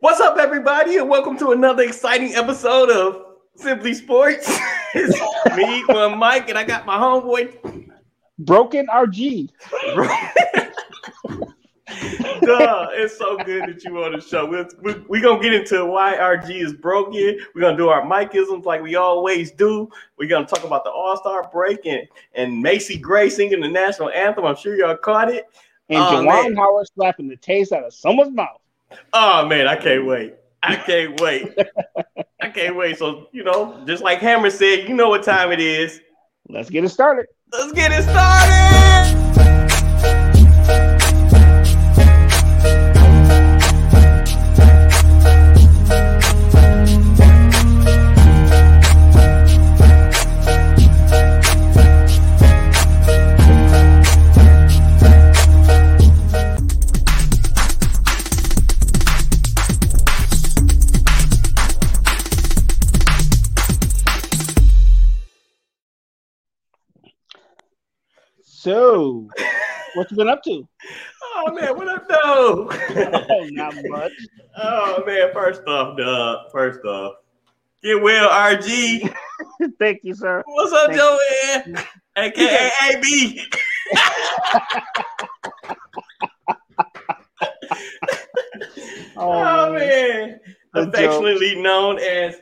What's up, everybody, and welcome to another exciting episode of Simply Sports. it's me, one Mike, and I got my homeboy Broken RG. Duh, it's so good that you on the show. We're, we're, we're gonna get into why RG is broken. We're gonna do our Mikeisms like we always do. We're gonna talk about the All Star break and, and Macy Gray singing the national anthem. I'm sure y'all caught it. And oh, Juwan Howard slapping the taste out of someone's mouth. Oh man, I can't wait. I can't wait. I can't wait. So, you know, just like Hammer said, you know what time it is. Let's get it started. Let's get it started. So, what you been up to? Oh man, what up though? oh, not much. Oh man, first off, Doug. First off, get well, RG. Thank you, sir. What's up, Joanne? AKA AB. oh, oh, man, affectionately joke. known as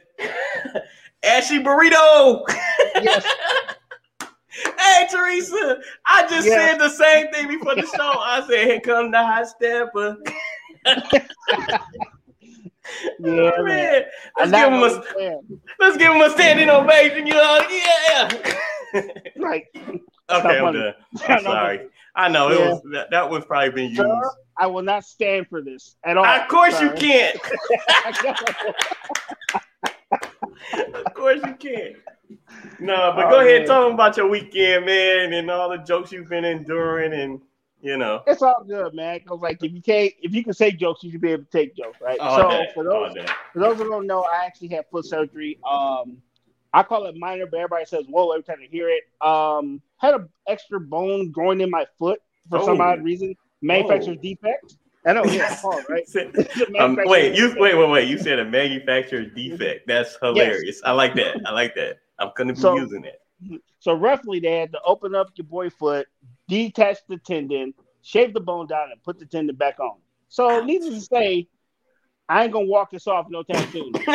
Ashy Burrito. yes. Hey Teresa, I just yeah. said the same thing before the show. I said, "Here come the hot stepper." yeah, oh, man. Let's give him a let's give him a standing ovation. You know, yeah. right. Okay, I'm done. I'm sorry. I know it was that, that was probably been used. Sir, I will not stand for this at all. Of course sorry. you can't. of course you can't. No, but oh, go ahead, man. tell them about your weekend, man, and all the jokes you've been enduring, and you know, it's all good, man. Cause like if you can't, if you can say jokes, you should be able to take jokes, right? All so day. for those for those who don't know, I actually had foot surgery. Um, I call it minor, but everybody says whoa every time they hear it. Um, had an extra bone growing in my foot for oh. some odd reason, manufacturer's oh. defect. I know, yeah, Paul, right? um, wait, you wait, wait, wait. You said a manufacturer defect. That's hilarious. Yes. I like that. I like that. I'm gonna be so, using it. So roughly, they had to open up your boy foot, detach the tendon, shave the bone down, and put the tendon back on. So, needless to say, I ain't gonna walk this off no time soon.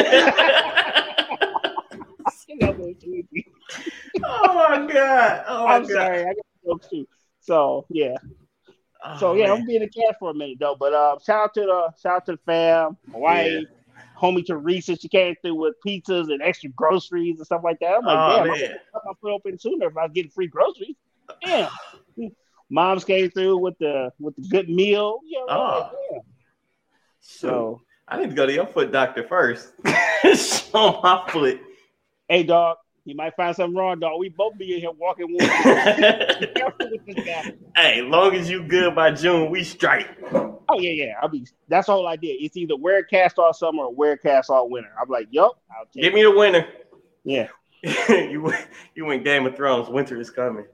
oh my god! Oh my I'm god. sorry, I got jokes too. So yeah. Oh, so yeah, man. I'm gonna be in the cast for a minute though. But uh, shout out to the shout out to the fam, Hawaii. Yeah homie Teresa, she came through with pizzas and extra groceries and stuff like that. I'm like, oh, damn, man. I am put open sooner if I was getting free groceries. Damn. Moms came through with the with the good meal. You know, oh. Like, so I need to go to your foot doctor first. Show my foot. Hey dog, you might find something wrong, dog. We both be in here walking. with hey, long as you good by June, we strike. Oh yeah, yeah. I'll be. That's the whole idea. It's either wear a cast all summer or wear a cast all winter. I'm like, yup. Give me the winter. Yeah. you you went Game of Thrones. Winter is coming.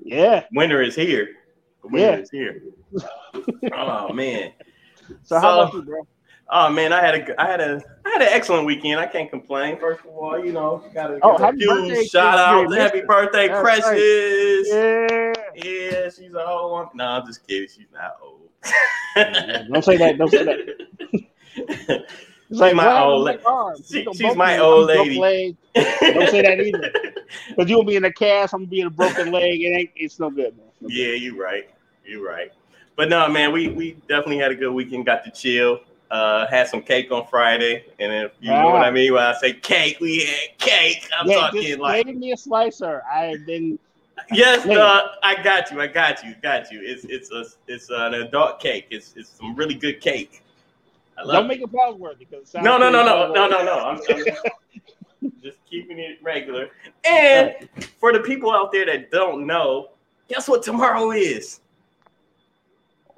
Yeah. Winter is here. Winter yeah. is here. oh man. So, so how about you, bro? Oh man, I had a I had a I had an excellent weekend. I can't complain. First of all, you know, got a, oh, happy birthday, shout out, happy birthday, That's Precious. Right. Yeah, yeah, she's a whole one. No, I'm just kidding. She's not old. Don't say that. Don't say that. She's like, my old lady. She, she's my old lady. Don't say that either. Because you'll be in a cast, I'm gonna be in a broken leg. It ain't. It's no good, man. No yeah, you're right. You're right. But no, man, we we definitely had a good weekend. Got to chill. Uh, had some cake on Friday, and if you know what I mean when I say cake, we had cake. I'm yeah, talking like gave me a slicer. I've been. Yes, uh, I got you. I got you. Got you. It's it's a it's an adult cake. It's it's some really good cake. Don't make it pause worthy because no no no no no no no. I'm, I'm just keeping it regular. And for the people out there that don't know, guess what tomorrow is?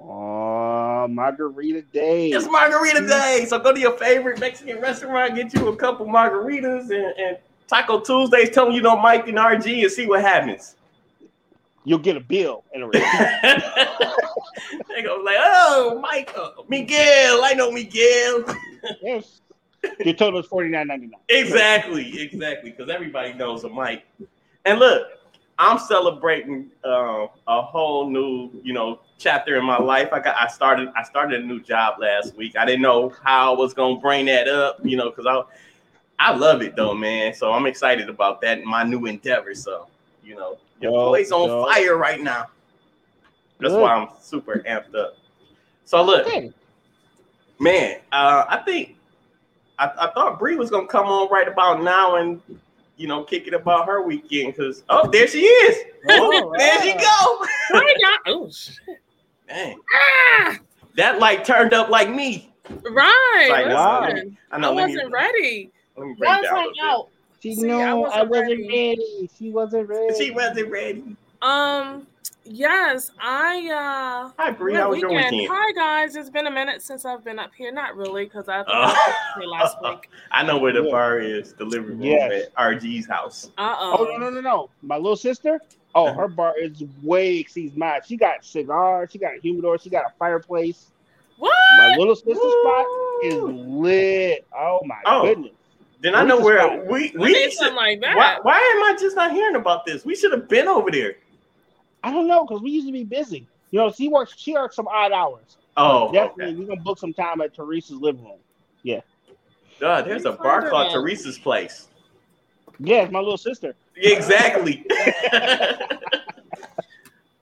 Oh, margarita day. It's margarita day. So go to your favorite Mexican restaurant, get you a couple margaritas and, and Taco Tuesdays. Tell them you know Mike and RG and see what happens. You'll get a bill and a receipt. they go like, oh, Mike Michael, Miguel. I know Miguel. yes. Your total is forty nine ninety nine. Exactly, exactly. Because everybody knows a Mike. And look, I'm celebrating uh, a whole new, you know, chapter in my life. I got, I started, I started a new job last week. I didn't know how I was gonna bring that up, you know, because I, I love it though, man. So I'm excited about that, my new endeavor. So, you know, your yo, boy's on yo. fire right now. That's Good. why I'm super amped up. So look, okay. man, uh, I think I, I thought Bree was gonna come on right about now and you know kick it about her weekend because oh there she is. Oh, there she go. oh shit. Dang. Ah! That light turned up like me. Right. Like, wow. I, know, I wasn't me, ready. Let me break down out. She See, I wasn't, I wasn't ready. ready. She wasn't ready. She wasn't ready. Um, Yes, I uh Hi Bree, how was your weekend? Hi guys, it's been a minute since I've been up here. Not really, because I oh. last week. I know where the yeah. bar is, the living room yes. at RG's house. Uh-oh. Oh no no no no. My little sister, oh uh-huh. her bar is way exceeds mine. She got cigars, she got a humidor, she got a fireplace. What? My little sister spot is lit. Oh my oh. goodness. Then I know where we we, we should, like that. Why, why am I just not hearing about this? We should have been over there. I don't know because we used to be busy. You know, she works. She works some odd hours. Oh, definitely. Okay. We're gonna book some time at Teresa's living room. Yeah. God, there's a bar called Teresa's place. Yeah, it's my little sister. Exactly.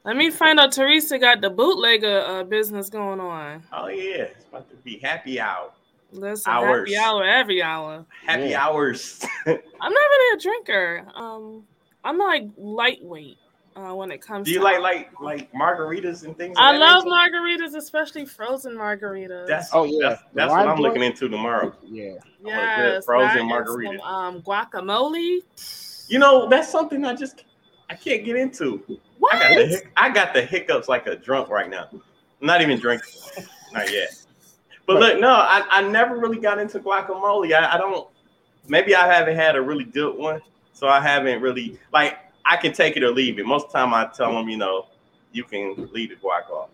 Let me find out. Teresa got the bootlegger uh, business going on. Oh yeah, it's about to be happy hour. Listen, hours. happy hour every hour. Happy yeah. hours. I'm not really a drinker. Um, I'm like lightweight uh, when it comes. To Do you to like like like margaritas and things? I love nature? margaritas, especially frozen margaritas. That's oh yeah, that's, that's what I'm looking into tomorrow. Yeah, yes, frozen margarita. um, guacamole. You know, that's something I just I can't get into. What? I got the, I got the hiccups like a drunk right now. I'm not even drinking, not yet. But look, no, I, I never really got into guacamole. I, I don't. Maybe I haven't had a really good one, so I haven't really like. I can take it or leave it. Most of the time, I tell them, you know, you can leave the guac off.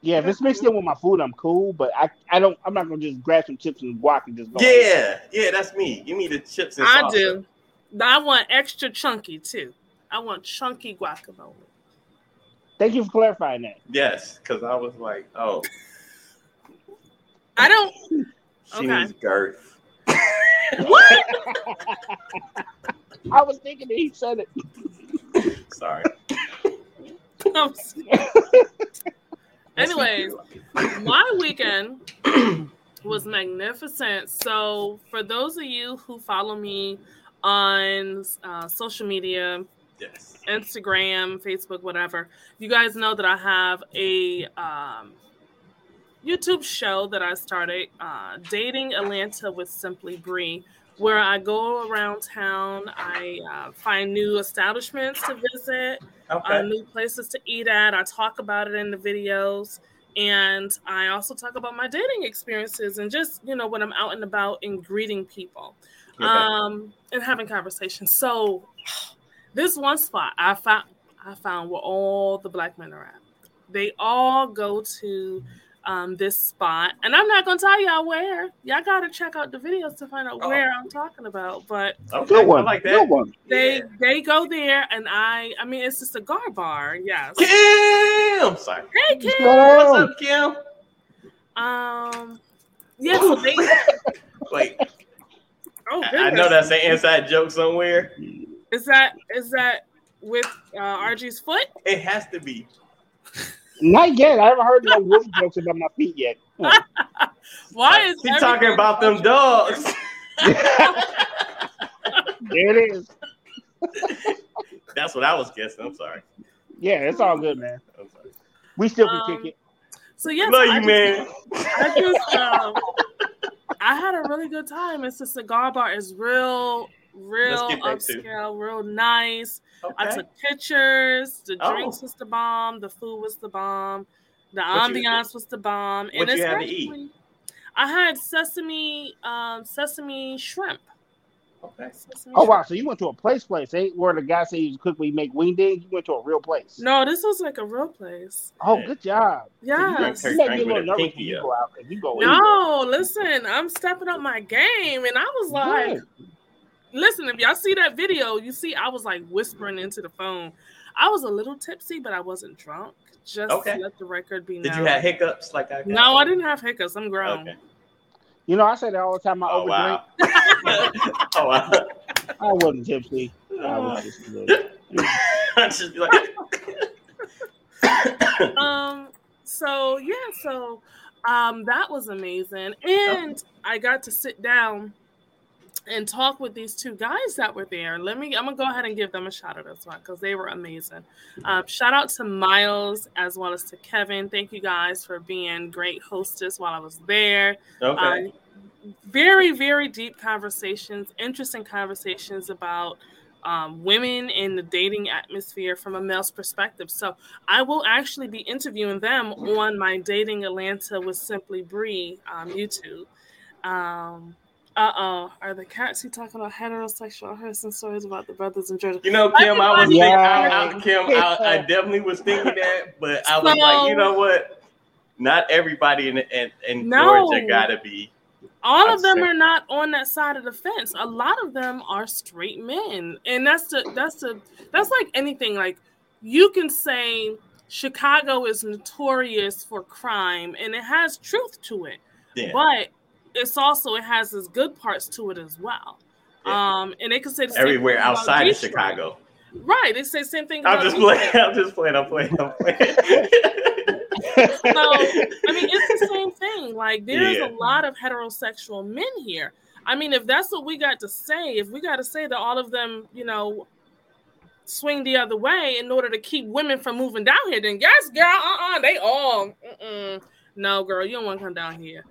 Yeah, if it's mixed in with my food, I'm cool. But I, I don't. I'm not gonna just grab some chips and guac and just go. Yeah, yeah, that's me. Give me the chips and. I salsa. do. I want extra chunky too. I want chunky guacamole. Thank you for clarifying that. Yes, because I was like, oh. I don't. She okay. needs girth. what? I was thinking that he said it. Sorry. Anyways, my weekend was magnificent. So, for those of you who follow me on uh, social media, yes. Instagram, Facebook, whatever, you guys know that I have a um, YouTube show that I started, uh, Dating Atlanta with Simply Bree, where I go around town. I uh, find new establishments to visit, uh, okay. uh, new places to eat at. I talk about it in the videos. And I also talk about my dating experiences and just, you know, when I'm out and about and greeting people okay. um, and having conversations. So, this one spot I found, I found where all the black men are at. They all go to um, this spot. And I'm not gonna tell y'all where. Y'all gotta check out the videos to find out oh. where I'm talking about. But okay, good one. I like that. Good one. They yeah. they go there, and I I mean it's just a cigar bar. Yes. Kim, sorry. Hey Kim, what's up, Kim? Um, yeah. So they wait. Oh, I know that's an inside joke somewhere. Is that is that with uh, RG's foot? It has to be. Not yet. I haven't heard no wolf jokes about my feet yet. Why is he talking about them dogs? there it is. That's what I was guessing. I'm sorry. Yeah, it's all good, man. We still can um, kick it. So yeah, love you, man. I just um, I had a really good time. It's a cigar bar. It's real real upscale, real nice. Okay. I took pictures. The oh. drinks was the bomb. The food was the bomb. The what ambiance you, was the bomb. What and you had to eat? I had sesame, um, sesame shrimp. Okay. Oh wow! So you went to a place, place, eh? Where the guy said you cook when you make wingdings. You went to a real place. No, this was like a real place. Oh, good job. Yeah. So you, you make me a little nervous when you go out. You go. No, listen, I'm stepping up my game, and I was like, listen, if y'all see that video, you see I was like whispering into the phone. I was a little tipsy, but I wasn't drunk. Just okay. let the record be known. Did you have hiccups like I? No, I didn't have hiccups. I'm grown. Okay. You know, I say that all the time. I oh, overdrink. Wow. oh wow. I wasn't tipsy. I was just, just like. um. So yeah. So, um, that was amazing, and okay. I got to sit down and talk with these two guys that were there. Let me, I'm gonna go ahead and give them a shout out as well because they were amazing. Um, shout out to Miles as well as to Kevin. Thank you guys for being great hostess while I was there. Okay. Um, very, very deep conversations, interesting conversations about um, women in the dating atmosphere from a male's perspective. So I will actually be interviewing them on my Dating Atlanta with Simply Bree um, YouTube. Um, uh oh. Are the cats you talking about heterosexual harassment stories about the brothers in Georgia? You know, Kim, I was thinking, I, Kim, I, I, definitely was thinking that, but I was so, like, you know what? Not everybody in in, in no, Georgia gotta be. All of them are not on that side of the fence. A lot of them are straight men, and that's the that's the that's like anything. Like you can say Chicago is notorious for crime, and it has truth to it. Yeah. But it's also it has its good parts to it as well. Yeah. Um, and they can say everywhere outside of Chicago. Right. They say the same thing. I'm just playing. I'm just playing. I'm playing. I'm playing. so I mean, it's the same thing. Like there's yeah. a lot of heterosexual men here. I mean, if that's what we got to say, if we got to say that all of them, you know, swing the other way in order to keep women from moving down here, then yes, girl, uh-uh, they all, mm-mm. no, girl, you don't want to come down here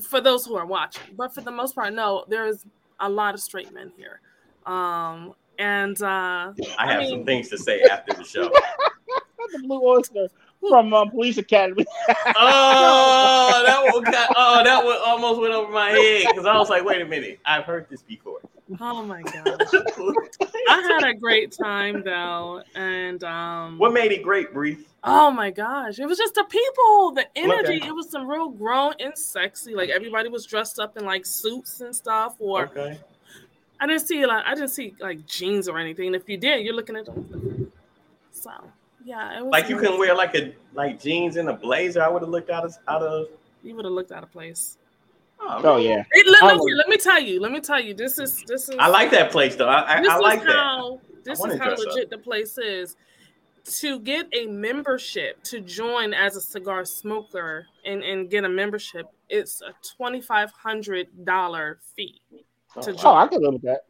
for those who are watching. But for the most part, no, there's a lot of straight men here. Um, and uh, I have I mean, some things to say after the show. the Blue Oyster from um, Police Academy. oh, that one got, oh, that one almost went over my head because I was like, wait a minute, I've heard this before. Oh my gosh. I had a great time though. And um what made it great, Bree? Oh my gosh. It was just the people, the energy. Okay. It was some real grown and sexy. Like everybody was dressed up in like suits and stuff. Or okay. I didn't see like I didn't see like jeans or anything. And If you did, you're looking at them. So yeah, like you can wear like a like jeans and a blazer. I would have looked out of out of you would have looked out of place. Oh, oh yeah. let, let, let, me tell you. Let me tell you. This is this is. I like that place though. I, I, I like how, that. This is how legit up. the place is. To get a membership to join as a cigar smoker and, and get a membership, it's a twenty five hundred dollar fee. Oh, to oh, oh, I can live with that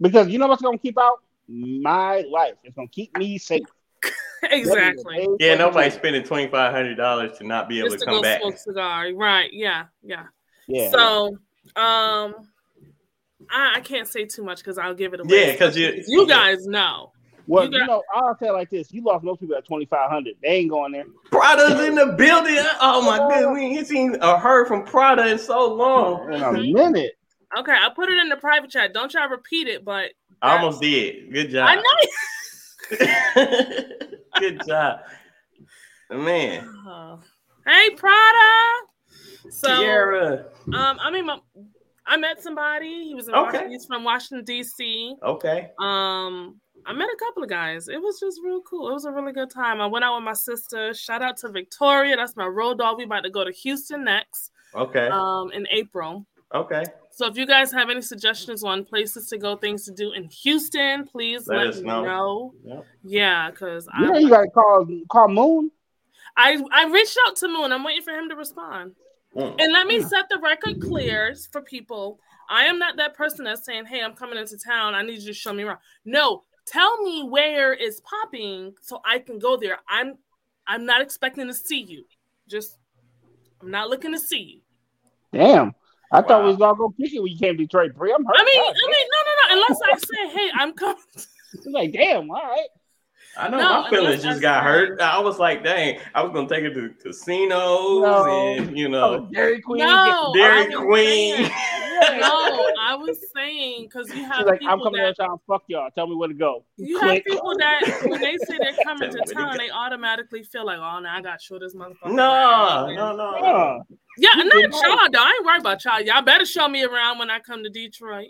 because you know what's gonna keep out my life. It's gonna keep me safe. exactly. Yeah, nobody's spending twenty five hundred dollars to not be able Just to, to come back. Smoke cigar, right? Yeah, yeah. Yeah. So, um, I, I can't say too much because I'll give it away. Yeah, because you you guys know. Well, you, got, you know, I'll say like this: you lost most people at twenty five hundred. They ain't going there. Prada's in the building. Oh my goodness, we ain't seen or heard from Prada in so long. In a minute. Okay, I put it in the private chat. Don't y'all repeat it, but I almost did. Good job. I know. Good job, man. Hey, Prada. So, Tiara. um, I mean, my, I met somebody. He was in okay. He's from Washington D.C. Okay. Um, I met a couple of guys. It was just real cool. It was a really good time. I went out with my sister. Shout out to Victoria. That's my road dog. We about to go to Houston next. Okay. Um, in April. Okay. So if you guys have any suggestions on places to go, things to do in Houston, please let, let us know. know. Yep. Yeah, because you know you gotta call call Moon. I I reached out to Moon. I'm waiting for him to respond. Mm. And let me set the record clear for people. I am not that person that's saying, "Hey, I'm coming into town. I need you to show me around." No, tell me where is popping so I can go there. I'm I'm not expecting to see you. Just I'm not looking to see you. Damn. I wow. thought we was gonna go kick it when you came to Detroit. Bree, I'm hurt. I mean, I mean, no, no, no. Unless I say, "Hey, I'm coming." It's like, damn, all right. I know no, my feelings just got hurt. I was like, dang, I was gonna take it to casinos no. and you know, oh, Dairy Queen, no, Dairy Queen. yeah, no, I was saying because you have She's like, people I'm coming that to town. Fuck y'all. Tell me where to go. you Click. have people that when they say they're coming to where to town, they automatically feel like, oh, now I got to show this motherfucker. No, no, no. no. Yeah. Yeah, You not did y'all. Though. I ain't worried about y'all. Y'all better show me around when I come to Detroit.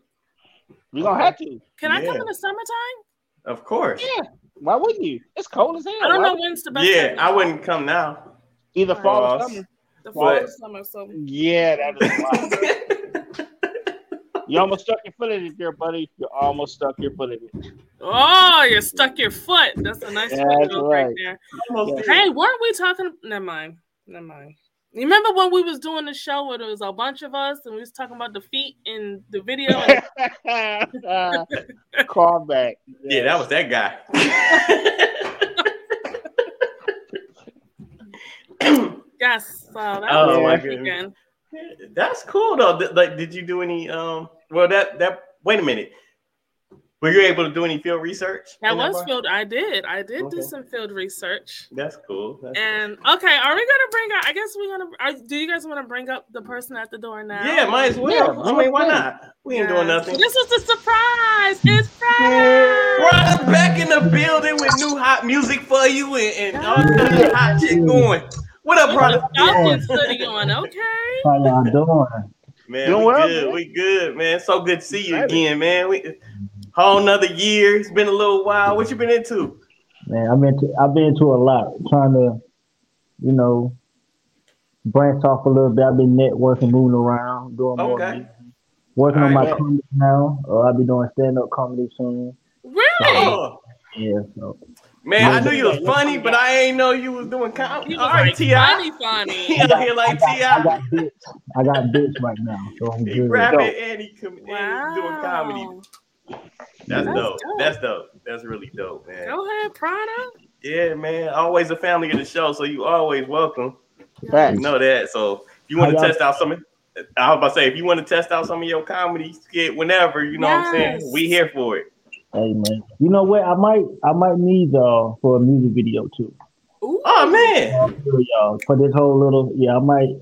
We gonna have to. Can I come in the summertime? Of course. Yeah. Why wouldn't you? It's cold as hell. I don't Why know would- when's the best. Yeah, time. I wouldn't come now. Either fall or Ross. summer. The fall or summer. So Yeah, that is wild. you almost stuck your foot in it there, buddy. You almost stuck your foot in it. Oh, you stuck your foot. That's a nice That's joke right. right. there. Almost. Hey, weren't we talking? Never mind. Never mind. You remember when we was doing the show where there was a bunch of us and we was talking about the feet in the video? And Call back. Yeah, that was that guy. yes, so that Oh, was my my weekend. That's cool though. Like, did you do any? Um, well, that that. Wait a minute. Were you able to do any field research? That was bar? field. I did. I did Okay. do some field research. That's cool. That's And okay, are we gonna bring up? I guess we're gonna. Are, do you guys want to bring up the person at the door now? Yeah, might as well. Yeah, I mean, why not? We ain't doing nothing. This was a surprise. It's Friday. Ryder back in the building with new hot music for you and, and all kinds of hot shit going. What up, brother? Falcons hoodie on. Okay. How y'all doing? Man, Doing we well, good. man. We good, man. So good to see you again, man. We whole another year. It's been a little while. What you been into? Man, I've been to, I've been to a lot, trying to, you know, branch off a little bit. I've been networking, moving around, doing more. Okay. music. Working on my Alright. comedy now. Uh, I'll be doing stand up comedy soon. Really? Oh, Yeah, so man, I knew you was funny, but I ain't know you was doing comedy. He All was right, like Ti. funny, funny. He out here like I got, I Ti. got bits. I got bits right now, so I'm He good. rapping Dope. and he, com- and he doing comedy. That's, That's dope. dope. That's dope. That's really dope, man. Go ahead, Prada. Yeah, man. Always a family of the show, so you always welcome. Facts. You know that. So if you want to test out some of I was about to say, if you want to test out some of your comedy skit whenever, you know what I'm saying? We here for it. Hey man, you know what? I might I might need y'all for a music video too. Ooh. Oh man, For y'all for this whole little yeah. I might.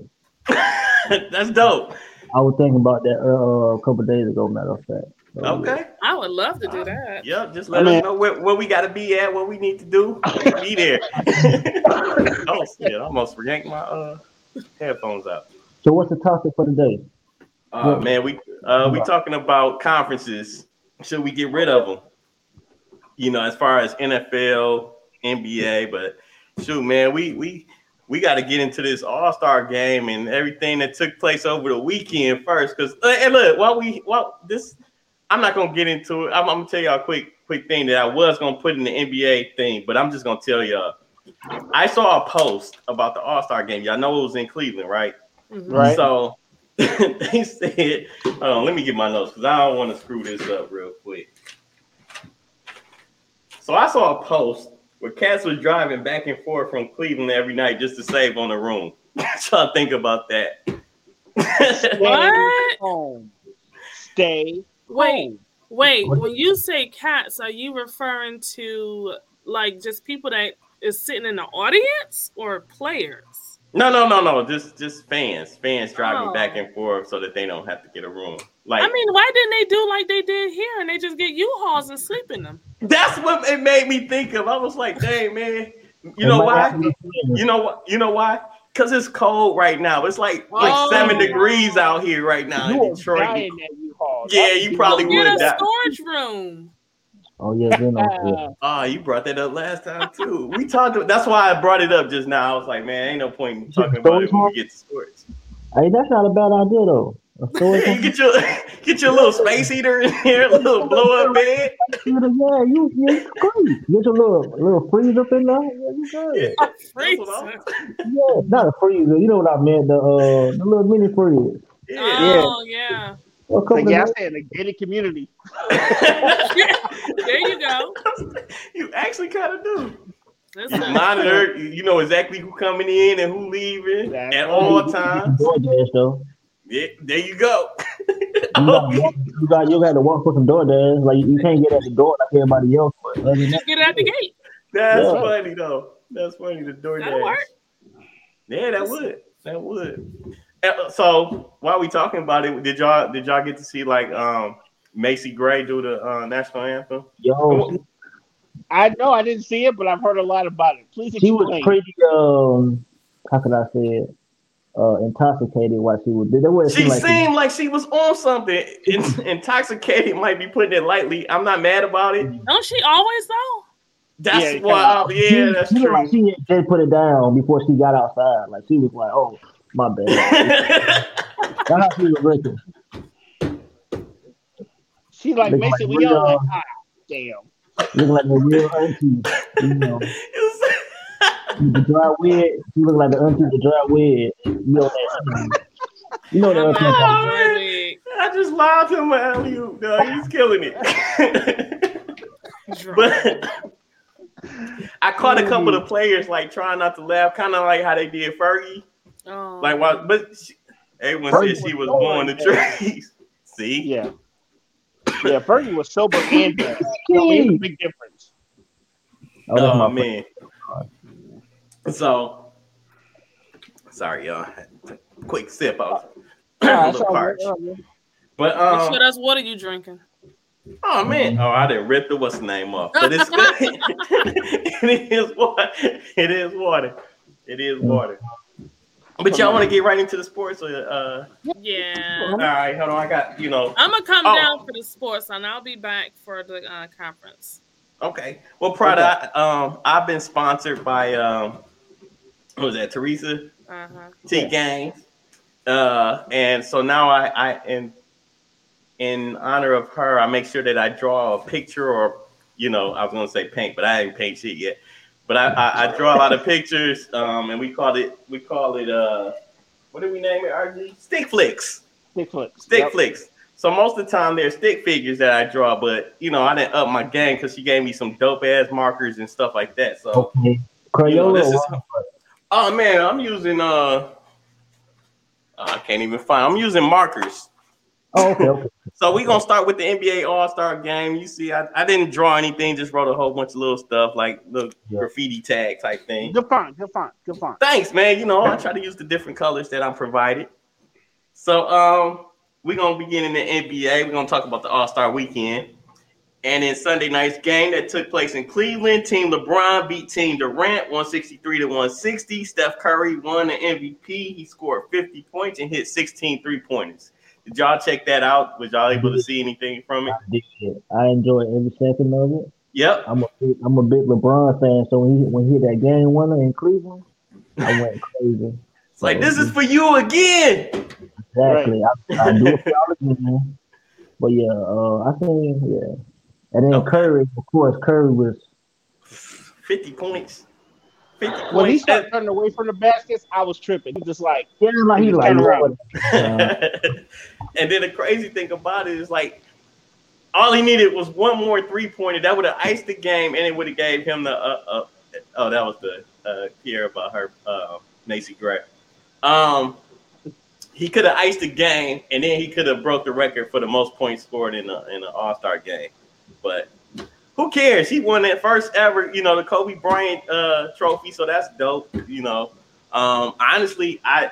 that's dope. I was thinking about that uh, a couple days ago. Matter of fact. So, yeah. Okay. I would love to do that. Yep. Just let I mean- us know where, where we got to be at, what we need to do. We'll be there. oh shit! I almost yanked my uh, headphones out. So what's the topic for today? Uh, man, we uh, we talking about conferences. Should we get rid of them? You know, as far as NFL, NBA, but shoot, man, we we we got to get into this All Star game and everything that took place over the weekend first. Because and look, while we while this, I'm not gonna get into it. I'm, I'm gonna tell y'all a quick quick thing that I was gonna put in the NBA thing, but I'm just gonna tell y'all. I saw a post about the All Star game. Y'all know it was in Cleveland, right? Mhm. Right. So they said, hold on, let me get my notes because I don't want to screw this up real quick. So I saw a post where cats was driving back and forth from Cleveland every night just to save on the room. so I think about that. What? Home. Stay. Wait, oh. wait. When you say cats, are you referring to like just people that is sitting in the audience or players? no, no, no, no. Just just fans. Fans driving Oh. back and forth so that they don't have to get a room. Like I mean, why didn't they do like they did here and they just get U-Hauls and sleep in them? that's what it made me think of. I was like, dang man. You know why? You know what? You know why? Because it's cold right now. It's like like Oh. seven degrees out here right now You in Detroit. Die in that U-Haul. Yeah, you probably be- would Get a storage room. Oh yeah, then yeah. Oh, you brought that up last time too. We talked. That's why I brought it up just now. I was like, man, ain't no point in talking about it when we get to sports. Hey, that's not a bad idea though. A you get your get your little space heater in here, a little blow up bed. computer, yeah, you you great. Get your little little freezer up in there. Yeah, you good. Yeah, freezer. Yeah, not a freezer. You know what I meant? The uh, the little mini fridge. yeah. Oh yeah. A couple Like, of yeah, I those- stay in a gated community. There you go. you actually kind of do. You Listen, monitor. You know exactly who coming in and who leaving Exactly. at all times. DoorDash though. Yeah, there you go. You got, to walk, you got you got to walk for some DoorDash. Like you can't get at the door like everybody else. But other than that, just get out the gate. That's Yeah. funny though. That's funny. The That'll DoorDash. work. Yeah, that would. That would. So while we talking about it, did y'all did y'all get to see like um Macy Gray do the uh, national anthem? Yo, I know I didn't see it, but I've heard a lot about it. Please she explain. was pretty um how could I say it? Uh, intoxicated while she was. That was She seemed like she was on something. In- intoxicated might be putting it lightly. I'm not mad about it. Don't she always though? That's Yeah, why. she, Yeah, that's she true. Like she had just put it down before she got outside. Like she was like, "Oh, my bad." That's how she was looking. She like Look Mason, like we all like, ah, damn. Looking like a real auntie. You know, the dry wig. She looked like the auntie with the dry wig. You know that. You know that. I'm man. I just lied to him, alley oop, dog. He's killing it. but I caught a couple of players like trying not to laugh, kind of like how they did Fergie. Oh. Like, why? But she, everyone Fergie said she was was born born the trees. See, Yeah. Yeah, Fergie was sober and drunk. So there's a big difference. Oh, that's Oh, my man. So, sorry, y'all. Quick sip. I was a Nah, little all parched. good, all. But Make um, sure that's what are you drinking? oh man, oh I didn't rip the what's the name off, but it's good. it is water. It is water. It is water. But y'all want to get right into the sports? Or, uh, Yeah. all right, hold on. I got you know. I'm gonna come Oh. down for the sports and I'll be back for the uh, conference. Okay. Well, Prada, um, I've been sponsored by um, what was that? Teresa Uh huh. T Games. Uh, and so now I, I in in honor of her, I make sure that I draw a picture or you know, I was gonna say paint, but I ain't paint shit yet. But I, I, I draw a lot of pictures, um, and we call it we call it uh what do we name it, RG? Stick flicks. Stick flips. Stick Yep. flicks. So most of the time they're stick figures that I draw, but you know, I didn't up my game because she gave me some dope ass markers and stuff like that. So Okay. you know, Crayola. this is? Oh man, I'm using uh I can't even find I'm using markers. Oh, okay, okay. So we're gonna start with the NBA All-Star game. You see, I, I didn't draw anything, just wrote a whole bunch of little stuff like the Yeah. graffiti tag type thing. Good font, good font, good font. Thanks, man. You know, I try to use the different colors that I'm provided. So um we're gonna begin in the NBA. We're gonna talk about the All-Star weekend. And in Sunday night's game that took place in Cleveland, Team LeBron beat Team Durant 163 to 160. Steph Curry won the MVP. He scored 50 points and hit 16 three-pointers. Did y'all check that out? Was y'all able to see anything from it? I did. I enjoyed every second of it. Yep. I'm a big, I'm a big LeBron fan, so when he when he hit that game winner in Cleveland, I went crazy. It's like this is for you again. Exactly. I, I do it for all again, man. But yeah, uh, I think yeah. And then Okay. Curry, of course, Curry was 50 points. 50 points. When he started turning away from the baskets, I was tripping. He just like, yeah, like he Just like around. and then the crazy thing about it is like all he needed was one more three pointer that would have iced the game and it would have gave him the uh, uh, oh that was the uh Pierre about her uh Macy Gray. Um he could have iced the game and then he could have broke the record for the most points scored in a in an all-star game. But who cares? He won that first ever, you know, the Kobe Bryant uh trophy, so that's dope, you know. Um honestly, I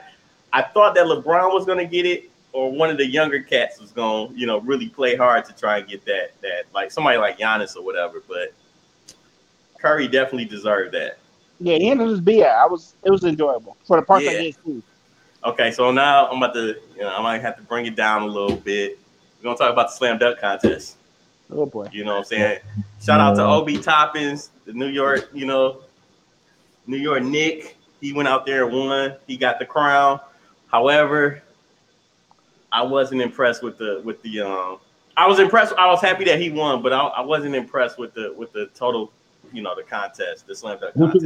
I thought that LeBron was gonna get it, or one of the younger cats was gonna, you know, really play hard to try and get that. That like somebody like Giannis or whatever. But Curry definitely deserved that. yeah, he ended his BI. I was, it was enjoyable for the parts I Yeah. did see. Okay, so now I'm about to, you know, I might have to bring it down a little bit. We're gonna talk about the slam dunk contest. Oh boy. You know what I'm saying? Shout out to Obi Toppins, the New York, you know, New York Nick. He went out there and won. He got the crown. However, I wasn't impressed with the with the um. I was impressed. I was happy that he won, but I, I wasn't impressed with the with the total, you know, the contest, the slam dunk contest.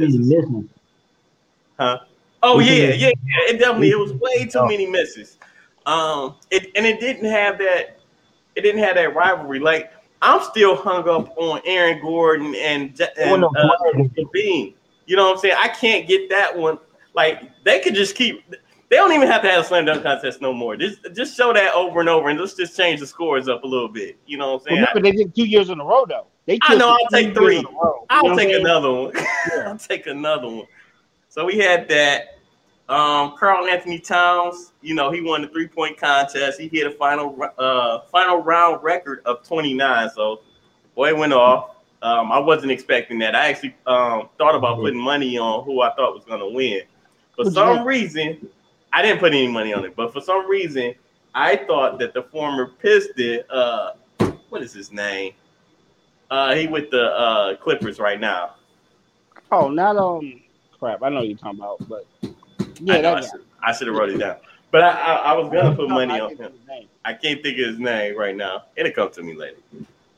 Huh? Oh yeah, yeah, yeah. It definitely it was way too Oh. many misses. Um, it and it didn't have that. It didn't have that rivalry. Like I'm still hung up on Aaron Gordon and and uh. Bean. You know what I'm saying? I can't get that one. Like they could just keep. They don't even have to have a slam dunk contest no more. Just just show that over and over, and let's just change the scores up a little bit. You know what I'm saying? Remember, they did two years in a row though. They I know, I'll take three. row. I'll take another one. I'll take another one. So we had that. Um, Karl-Anthony Towns, you know, he won the three point contest. He hit a final uh final round record of 29. So boy went off. Um, I wasn't expecting that. I actually um thought about mm-hmm. putting money on who I thought was gonna win. For some reason, I didn't put any money on it, but for some reason, I thought that the former Piston, uh, what is his name? Uh, he with the uh Clippers right now. Oh, not um, crap. I know you're talking about, but yeah, I, know, I, should, have wrote it down. But I, I, I was gonna put money on him. I can't think of his name right now. It'll come to me later.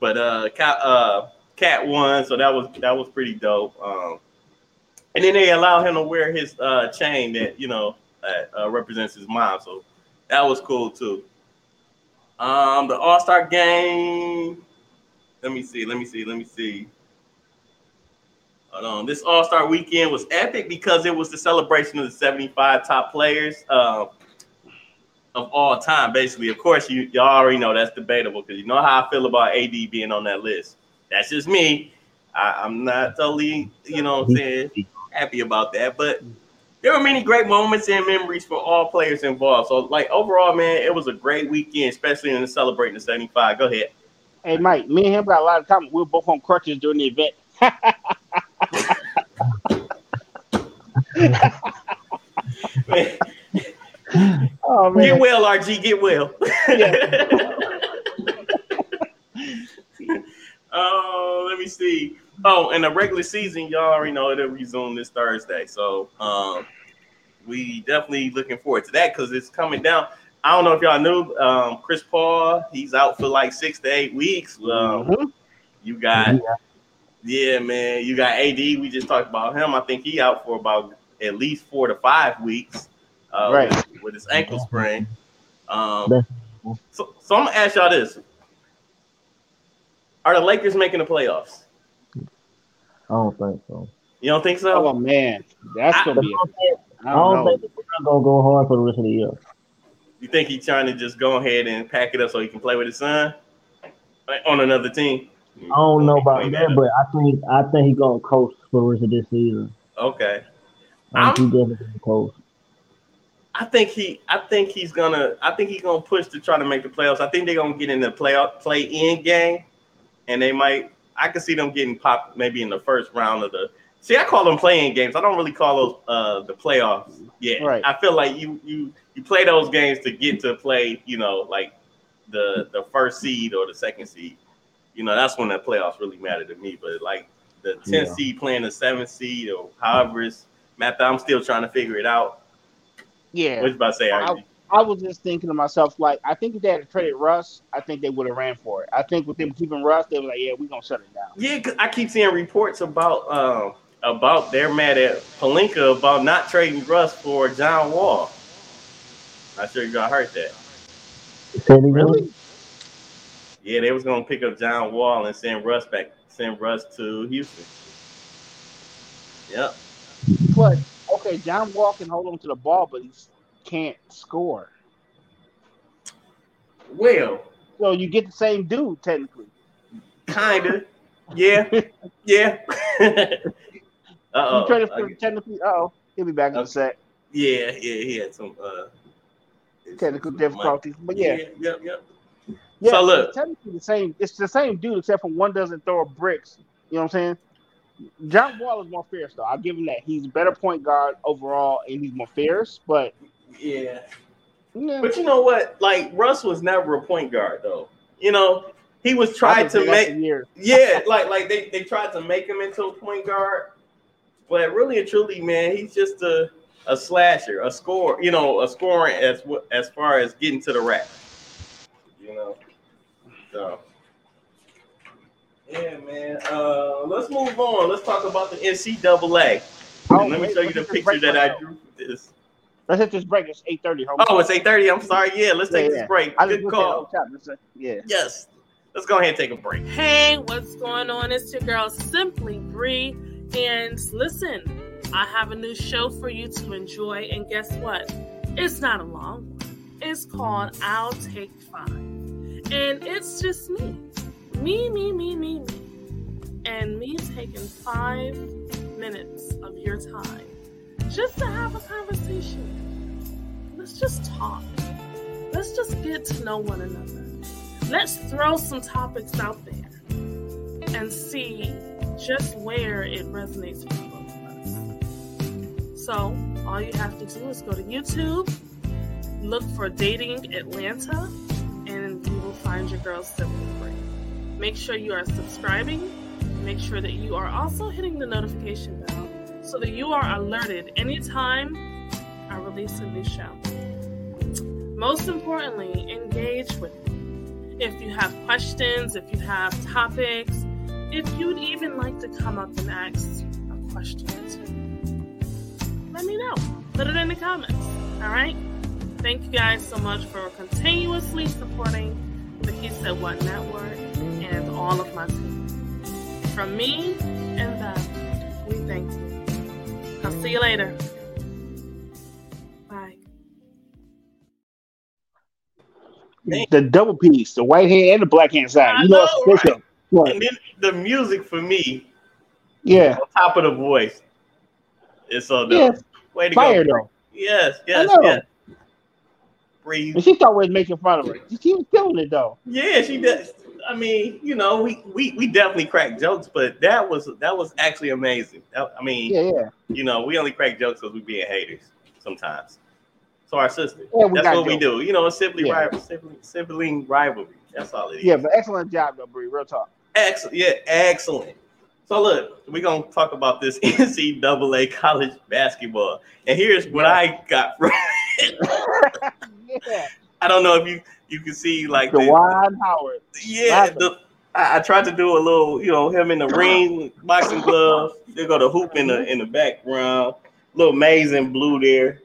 But uh, Cat, uh, Cat won, so that was that was pretty dope. Um, and then they allowed him to wear his uh chain that you know uh, represents his mom. So that was cool too. Um, the All Star game. Let me see. Let me see. Let me see. On. This All Star weekend was epic because it was the celebration of the 75 top players uh, of all time. Basically, of course, you y'all already know that's debatable because you know how I feel about AD being on that list. That's just me. I, am not totally, you know, what I'm saying happy about that, but there were many great moments and memories for all players involved. So, like overall, man, it was a great weekend, especially in the celebrating the 75. Go ahead. Hey, Mike, me and him got a lot of time. We were both on crutches during the event. oh, man. Get well, RG. Get well. Oh, uh, let me see. Oh, in the regular season, y'all already know it'll resume this Thursday. So um, we definitely looking forward to that because it's coming down. I don't know if y'all knew um, Chris Paul. He's out for like six to eight weeks. Um, mm-hmm. You got, yeah. Yeah, man. You got AD. We just talked about him. I think he out for about at least four to five weeks, uh, right, with, with, his ankle sprain. Um, so, so I'm gonna ask y'all this: Are the Lakers making the playoffs? I don't think so. You don't think so? Oh man, that's I, gonna be. A, I don't, I don't think they're gonna go hard for the rest of the year. You think he's trying to just go ahead and pack it up so he can play with his son on another team? I don't know about that, but I think I think he's gonna coach for the rest of this season. Okay. I think he's definitely coach. I think he I think he's gonna I think he's gonna push to try to make the playoffs. I think they're gonna get in the playoff play in game and they might I can see them getting popped maybe in the first round of the. See, I call them playing games. I don't really call those uh, the playoffs. Yeah, right. I feel like you you you play those games to get to play. You know, like the the first seed or the second seed. You know, that's when the playoffs really matter to me. But like the 10th yeah. seed playing the 7th seed or however it's mapped I'm still trying to figure it out. Yeah. What you about to say, I, I was just thinking to myself, like, I think if they had traded Russ, I think they would have ran for it. I think with them keeping Russ, they were like, yeah, we're gonna shut it down. Yeah, cause I keep seeing reports about um about they're mad at Pelinka about not trading Russ for John Wall. Not sure you got heard that. Really? Yeah, they was gonna pick up John Wall and send Russ back, send Russ to Houston. Yep. But okay, John Wall can hold on to the ball, but he can't score. Well, so you get the same dude technically. Kinda. Yeah. yeah. uh oh. technically. Oh, he'll be back in a sec. Yeah, yeah, he had some uh technical difficulties, but yeah. yeah, yep, yep. Yeah, so look, technically the same. It's the same dude, except for one doesn't throw bricks. You know what I'm saying? John Wall is more fierce, though. I'll give him that. He's a better point guard overall, and he's more fierce. But yeah. yeah. But you know what? Like Russ was never a point guard though. You know, he was trying to make yeah, like like they, they tried to make him into a point guard. But really and truly, man, he's just a a slasher, a score, you know, a scoring as as far as getting to the rack. You know. So yeah, man. Uh, let's move on. Let's talk about the NCAA. Oh, let me show you the picture that I drew for this. Let's hit this break. It's eight thirty. Oh, it's eight thirty. I'm sorry. Yeah, let's take yeah, this break. Good call. Yeah. Yes. Let's go ahead and take a break. Hey, what's going on? It's your girl Simply Bree, and listen, I have a new show for you to enjoy. And guess what? It's not a long one. It's called I'll Take Five, and it's just me, me, me, me, me, me, and me taking five minutes of your time just to have a conversation. Let's just talk. Let's just get to know one another. Let's throw some topics out there and see just where it resonates with both of us. So, all you have to do is go to YouTube, look for Dating Atlanta, find your girl Simply Bree. Make sure you are subscribing. Make sure that you are also hitting the notification bell so that you are alerted anytime I release a new show. Most importantly, engage with me. If you have questions, if you have topics, if you'd even like to come up and ask a question let me know. Put it in the comments. All right? Thank you guys so much for continuously supporting the He Said What Network and all of my team. From me and them, we thank you. I'll see you later. Bye. The double piece, the white hand and the black hand side. I you know, know, it's right? What? And then the music for me, Yeah. on top of the voice, it's so dope. Yeah. Way to Fire go. though. Yes, yes, yes. Breathe. And she thought we was making fun of her. She was killing it though. Yeah, she does. I mean, you know, we we we definitely crack jokes, but that was that was actually amazing. That- I mean, Yeah, yeah. you know, we only crack jokes because we being haters sometimes. So our sister. Yeah, That's what we do. You know, a sibling Yeah. rival, sibling, sibling rivalry. That's all it is. Yeah, but excellent job though, Bree. Real talk. Excellent. Yeah, excellent. So look, we're gonna talk about this NCAA college basketball, and here's what I got from. Yeah. I don't know if you you can see like the, Juwan Howard. yeah. The, I, I tried to do a little, you know, him in the ring, boxing glove. They got a hoop in the in the background, little amazing blue there,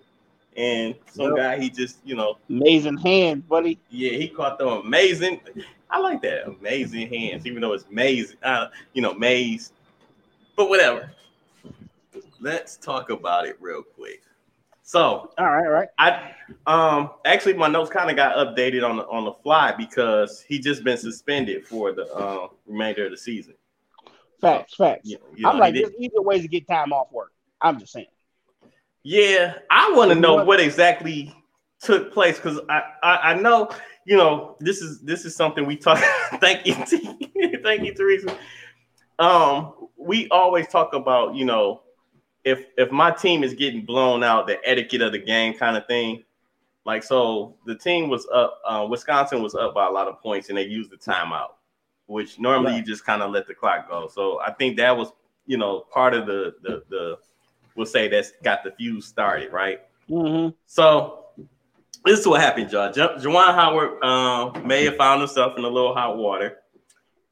and some Yep. guy he just, you know, Amazing hands, buddy. yeah, he caught them amazing. I like that amazing hands, even though it's maze, uh, you know, maze. But whatever. Let's talk about it real quick. So All right, all right. I um actually my notes kind of got updated on the on the fly because he just been suspended for the uh, remainder of the season. Facts, facts. You, you know, I'm like, there's easier ways to get time off work. I'm just saying. Yeah, I want to know what exactly took place because I, I I know you know this is this is something we talk. thank you, thank you, Teresa. Um, we always talk about you know if if my team is getting blown out, the etiquette of the game kind of thing. Like so, the team was up. Uh, Wisconsin was up by a lot of points, and they used the timeout, which normally you just kind of let the clock go. So I think that was you know part of the the the we'll say that's got the fuse started, right? Mm-hmm. So this is what happened, y'all. Juwan Howard um, may have found himself in a little hot water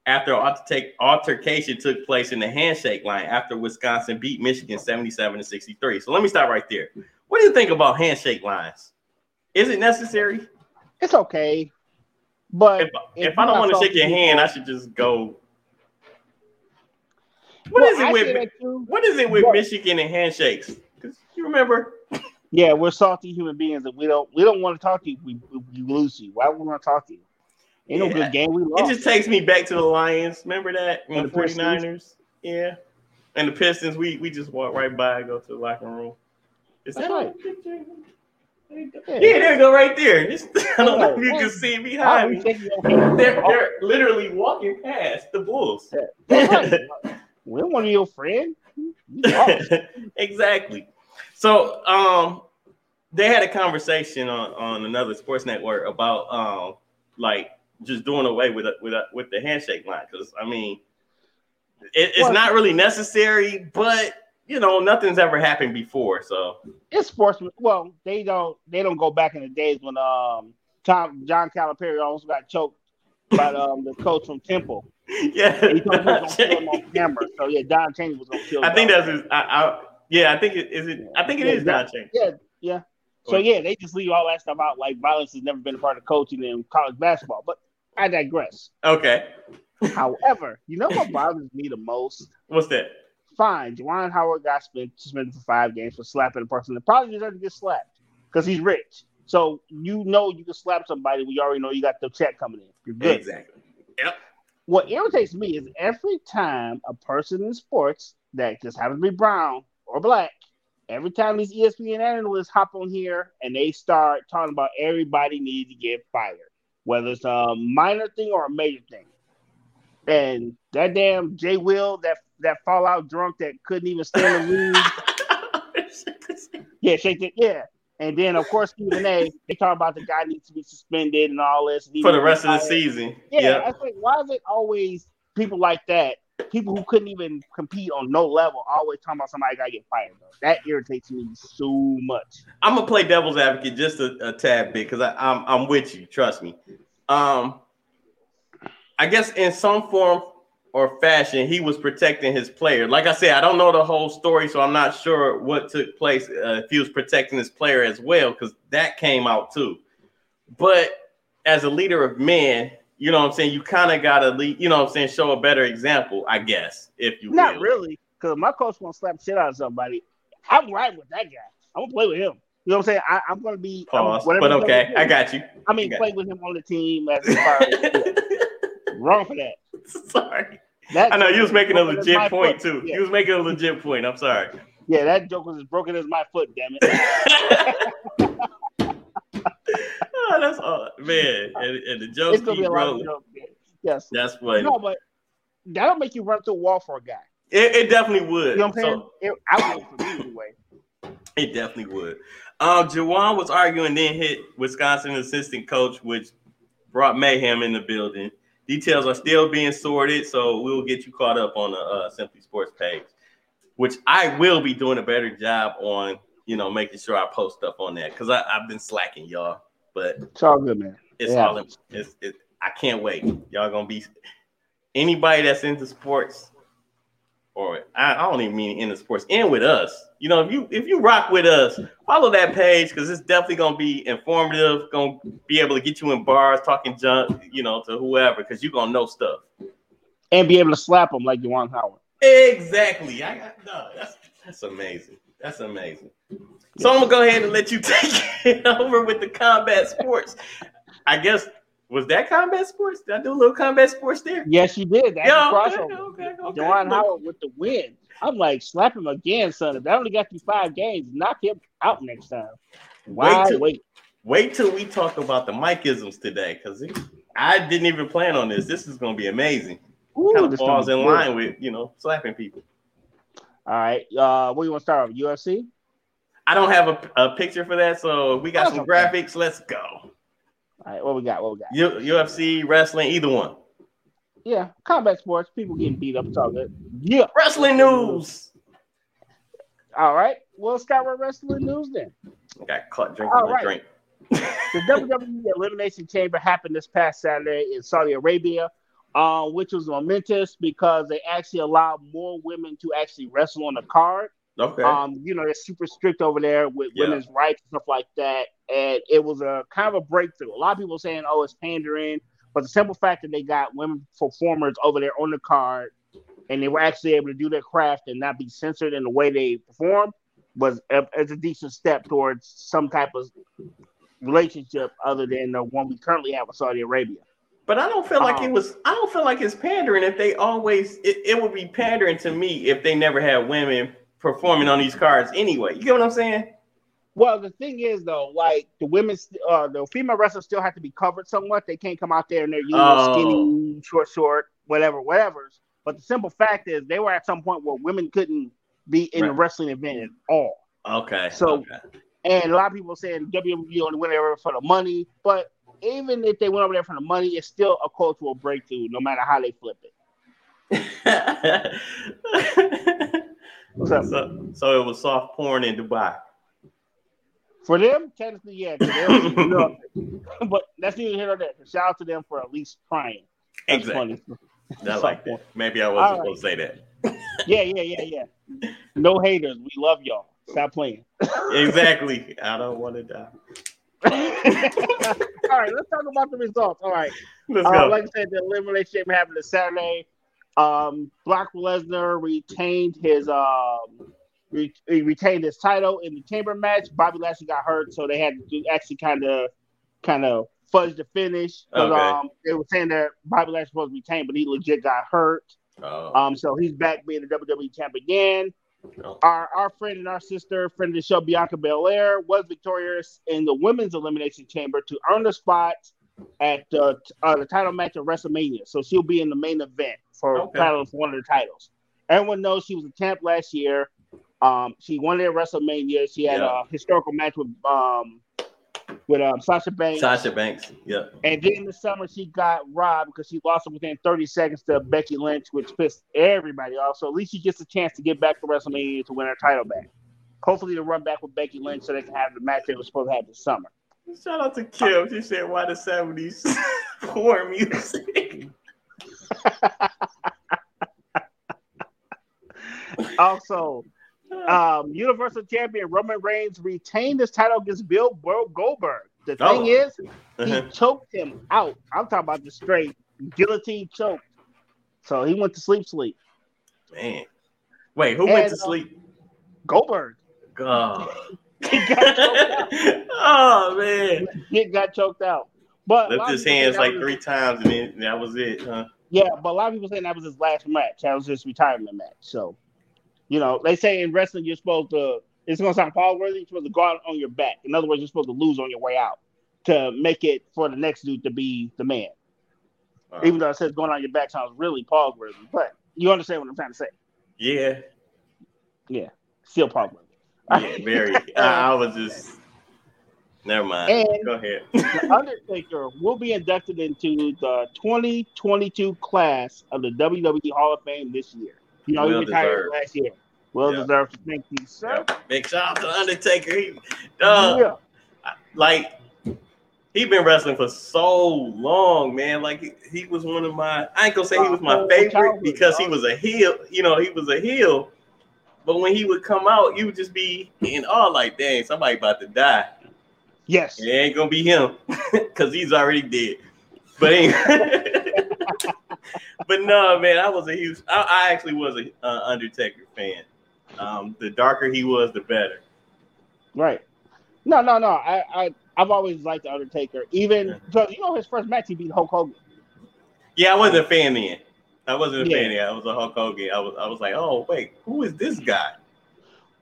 after alter- altercation took place in the handshake line after Wisconsin beat Michigan 77 to 63. So let me stop right there. What do you think about handshake lines? Is it necessary? It's okay. But If, if if I don't want to shake your something hand, I should just go. What Well, is it I with say that too. what is it with But- Michigan and handshakes? Because you remember Yeah, we're salty human beings and we don't we don't want to talk to you. We, we, we lose you. Why would we want to talk to you? Ain't no Yeah. good game. We It just takes me back to the Lions. Remember that? And the the Pistons. 49ers? Yeah. And the Pistons, we we just walk right by and go to the locker room. Is That's that right. picture? There you go. Yeah. Yeah, there you go, right there. Just, I don't know if you can see behind me. taking your hand? They're, they're literally walking past the Bulls. Right. We're one of your friends. Exactly. So um they had a conversation on, on another sports network about um like just doing away with it with a, with the handshake line because I mean it, it's Well- not really necessary, but you know nothing's ever happened before. So it's sports. Well, they don't they don't go back in the days when um Tom John Calipari almost got choked by um the coach from Temple. yeah, He told him was gonna kill him on camera. So yeah, Don Chaney was gonna kill. I think that's his, I, I yeah I think it is it I think it Yeah, is Don Chain. yeah, yeah. So yeah, they just leave all that stuff out. Like violence has never been a part of coaching in college basketball. But I digress. Okay, However, you know what bothers me the most? what's that? Fine, Juwan Howard got spent, suspended for five games for slapping a person that probably deserved to get slapped because he's rich. So you know you can slap somebody We already know you got the check coming in. You're good. Exactly. Yep. What irritates me is every time a person in sports that just happens to be brown or black every time these ESPN analysts hop on here and they start talking about everybody needs to get fired, whether it's a minor thing or a major thing. And that damn Jay Will, that that fallout drunk that couldn't even stand the room. yeah, shake it. Yeah. And then of course Stephen A. They talk about the guy needs to be suspended and all this for the rest of the season. Yeah, yep. I think why is it always people like that people who couldn't even compete on no level always talking about somebody got to get fired. Bro. That irritates me so much. I'm gonna play devil's advocate just a, a tad bit because I'm I'm with you. Trust me. Um, I guess in some form or fashion, he was protecting his player. Like I said, I don't know the whole story, so I'm not sure what took place. Uh, if he was protecting his player as well, because that came out too. But as a leader of men, you know what I'm saying? You kind of got to lead, you know what I'm saying, show a better example, I guess, if you Not will. really, because my coach won't slap shit out of somebody. I'm right with that guy. I'm going to play with him. You know what I'm saying? I, am going to be. Pause, but okay, I got you. I mean, I play with him on the team. As Wrong for that. Sorry. That I know you was making a legit point foot. too. Yeah. You was making a legit point. I'm sorry. Yeah, that joke was as broken as my foot. Damn it. oh, that's all, man. And, and the jokes keep rolling. Yes, that's funny. No, but that'll make you run through a wall for a guy. It, it definitely would. You know what I'm saying? So, it, I would for me anyway. It definitely would. Um, Juwan was arguing, then hit Wisconsin assistant coach, which brought mayhem in the building. Details are still being sorted, so we'll get you caught up on the uh, Simply Sports page, which I will be doing a better job on you know, making sure I post stuff on that because I've been slacking, y'all. But it's all good, man. It's yeah. all it's, it, I can't wait. Y'all gonna be anybody that's into sports, or I, I don't even mean into sports, and with us. You know, if you if you rock with us, follow that page because it's definitely gonna be informative. Gonna be able to get you in bars, talking junk, you know, to whoever because you're gonna know stuff and be able to slap them like Juwan Howard. Exactly. I got no. That's that's amazing. That's amazing. So I'm gonna go ahead and let you take it over with the combat sports. I guess was that combat sports? Did I do a little combat sports there? Yes, you did. That's Yo, crossover. Okay, okay, okay. Juwan Howard with the win. I'm like, slap him again, son. If I only got you five games, knock him out next time. Why wait? Till, wait. wait till we talk about the Mikeisms today, because I didn't even plan on this. This is gonna be amazing. Ooh, kind of falls in line with you know slapping people. All right. Uh, what do you want to start with? UFC? I don't have a, a picture for that, so we got some okay. graphics. Let's go. All right, what we got? What we got? U- UFC, wrestling, either one. Yeah, combat sports. People getting beat up. It's all good. Yeah. Wrestling news. All right. We'll start with wrestling news then. I got caught drinking all my right. drink. the WWE Elimination Chamber happened this past Saturday in Saudi Arabia uh, which was momentous because they actually allowed more women to actually wrestle on the card. Okay. Um, you know, they're super strict over there with yeah. women's rights and stuff like that. And it was a kind of a breakthrough. A lot of people saying, oh, it's pandering. But the simple fact that they got women performers over there on the card and they were actually able to do their craft and not be censored in the way they perform was a, a decent step towards some type of relationship other than the one we currently have with Saudi Arabia. But I don't feel like um, it was. I don't feel like it's pandering if they always. It, it would be pandering to me if they never had women performing on these cards anyway. You get what I'm saying? Well, the thing is though, like the women's, uh, the female wrestlers still have to be covered somewhat. They can't come out there and they're you know, oh. skinny, short, short, whatever, whatever's. But the simple fact is, they were at some point where women couldn't be in right. the wrestling event at all. Okay. So, okay. and a lot of people saying WWE only went there for the money, but even if they went over there for the money, it's still a cultural breakthrough, no matter how they flip it. What's so, so it was soft porn in Dubai. For them, technically, yeah. but that's neither here nor there. Shout out to them for at least trying. That's exactly. funny. I like that. Maybe I wasn't right. supposed to say that. yeah, yeah, yeah, yeah. No haters. We love y'all. Stop playing. exactly. I don't want to die. All right, let's talk about the results. All right, let's uh, go. Like I said, the elimination happened this Saturday. Um, Brock Lesnar retained his um, re- he retained his title in the chamber match. Bobby Lashley got hurt, so they had to actually kind of kind of fudge the finish. Okay. Um, they were saying that Bobby Lashley was supposed to retain, but he legit got hurt. Oh. Um, so he's back being the WWE champ again. Oh. Our our friend and our sister, friend of the show, Bianca Belair, was victorious in the women's elimination chamber to earn a spot at uh, uh, the title match at WrestleMania. So she'll be in the main event for okay. title for one of the titles. Everyone knows she was a champ last year. Um, she won at WrestleMania. She had yeah. a historical match with um, with um, Sasha Banks. Sasha Banks, yeah. And then in the summer, she got robbed because she lost it within 30 seconds to Becky Lynch, which pissed everybody off. So at least she gets a chance to get back to WrestleMania to win her title back. Hopefully, to run back with Becky Lynch so they can have the match they were supposed to have this summer. Shout out to Kim. She said, "Why the '70s porn music?" also, um, Universal Champion Roman Reigns retained his title against Bill Goldberg. The oh. thing is, he uh-huh. choked him out. I'm talking about the straight guillotine choke. So he went to sleep, sleep. Man, wait, who and, went to uh, sleep? Goldberg. God. oh man, he got choked out. But left his hands like three times, and then that was it, huh? Yeah, but a lot of people saying that was his last match. That was his retirement match. So you know, they say in wrestling you're supposed to. It's gonna sound Paul worthy. You're supposed to go out on your back. In other words, you're supposed to lose on your way out to make it for the next dude to be the man. Uh, Even though it says going on your back sounds really Paul worthy, but you understand what I'm trying to say. Yeah. Yeah. Still Paul worthy. Yeah, very. I, I was just. Never mind. And Go ahead. the Undertaker will be inducted into the 2022 class of the WWE Hall of Fame this year. You know, well he retired deserved. last year. Well yeah. deserved. Thank you, sir. Yeah. Big shout out to Undertaker. He, uh, yeah. like he been wrestling for so long, man. Like he, he was one of my. I ain't gonna say he was my favorite because he was a heel. You know, he was a heel. But when he would come out, you would just be in awe, like, dang, somebody about to die. Yes. It ain't gonna be him because he's already dead. But but no, man, I was a huge. I, I actually was a uh, Undertaker fan. Um, the darker he was, the better. Right. No, no, no. I, I, I've always liked the Undertaker. Even because you know his first match, he beat Hulk Hogan. Yeah, I wasn't a fan then. I wasn't a yeah. fan then. I was a Hulk Hogan. I was, I was like, oh wait, who is this guy?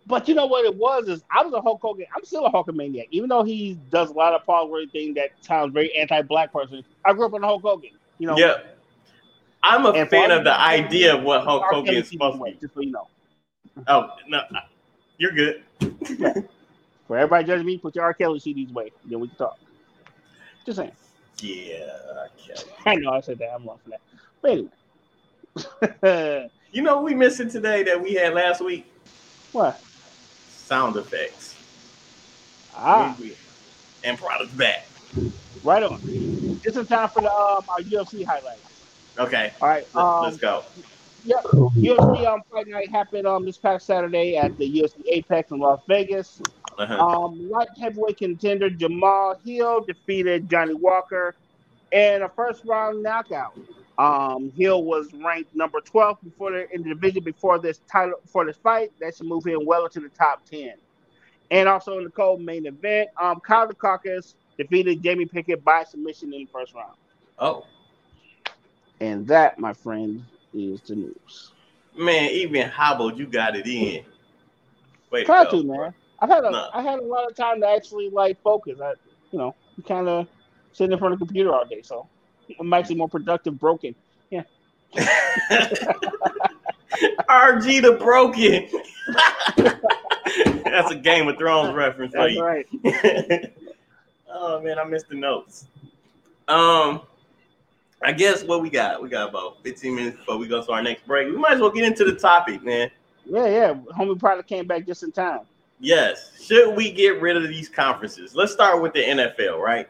But you know what it was is I was a Hulk Hogan. I'm still a Hulk maniac, even though he does a lot of Paul thing that sounds very anti-black person. I grew up on Hulk Hogan. You know. Yeah. I'm a fan of the idea of what Hulk Hogan is supposed to be. Just so you know. Oh no, you're good. yeah. For everybody judging me, put your R. Kelly CDs away. Then we can talk. Just saying. Yeah, I know I said that. I'm wrong for that. But anyway. you know we missing today that we had last week? What? Sound effects. Ah. And product back. Right on. It's in time for the um, our UFC highlights. Okay. All right. Um, Let's go. Yep. UFC um, Fight Night happened um this past Saturday at the UFC Apex in Las Vegas. Uh-huh. Um, light heavyweight contender Jamahal Hill defeated Johnny Walker in a first round knockout. Um, Hill was ranked number 12 before the, in the division before this title for this fight. That should move him well into the top 10. And also in the cold main event, um, Kyle Daukaus defeated Jamie Pickett by submission in the first round. Oh. And that, my friend, is the news. Man, even hobbled, you got it in. Wait, try to, man. I had a no. I had a lot of time to actually like focus. I, you know, kind of sitting in front of the computer all day, so I'm actually more productive. Broken, yeah. RG the broken. That's a Game of Thrones reference. That's right. oh man, I missed the notes. Um, I guess what we got, we got about 15 minutes before we go to our next break. We might as well get into the topic, man. Yeah, yeah. Homie probably came back just in time. Yes. Should we get rid of these conferences? Let's start with the NFL, right?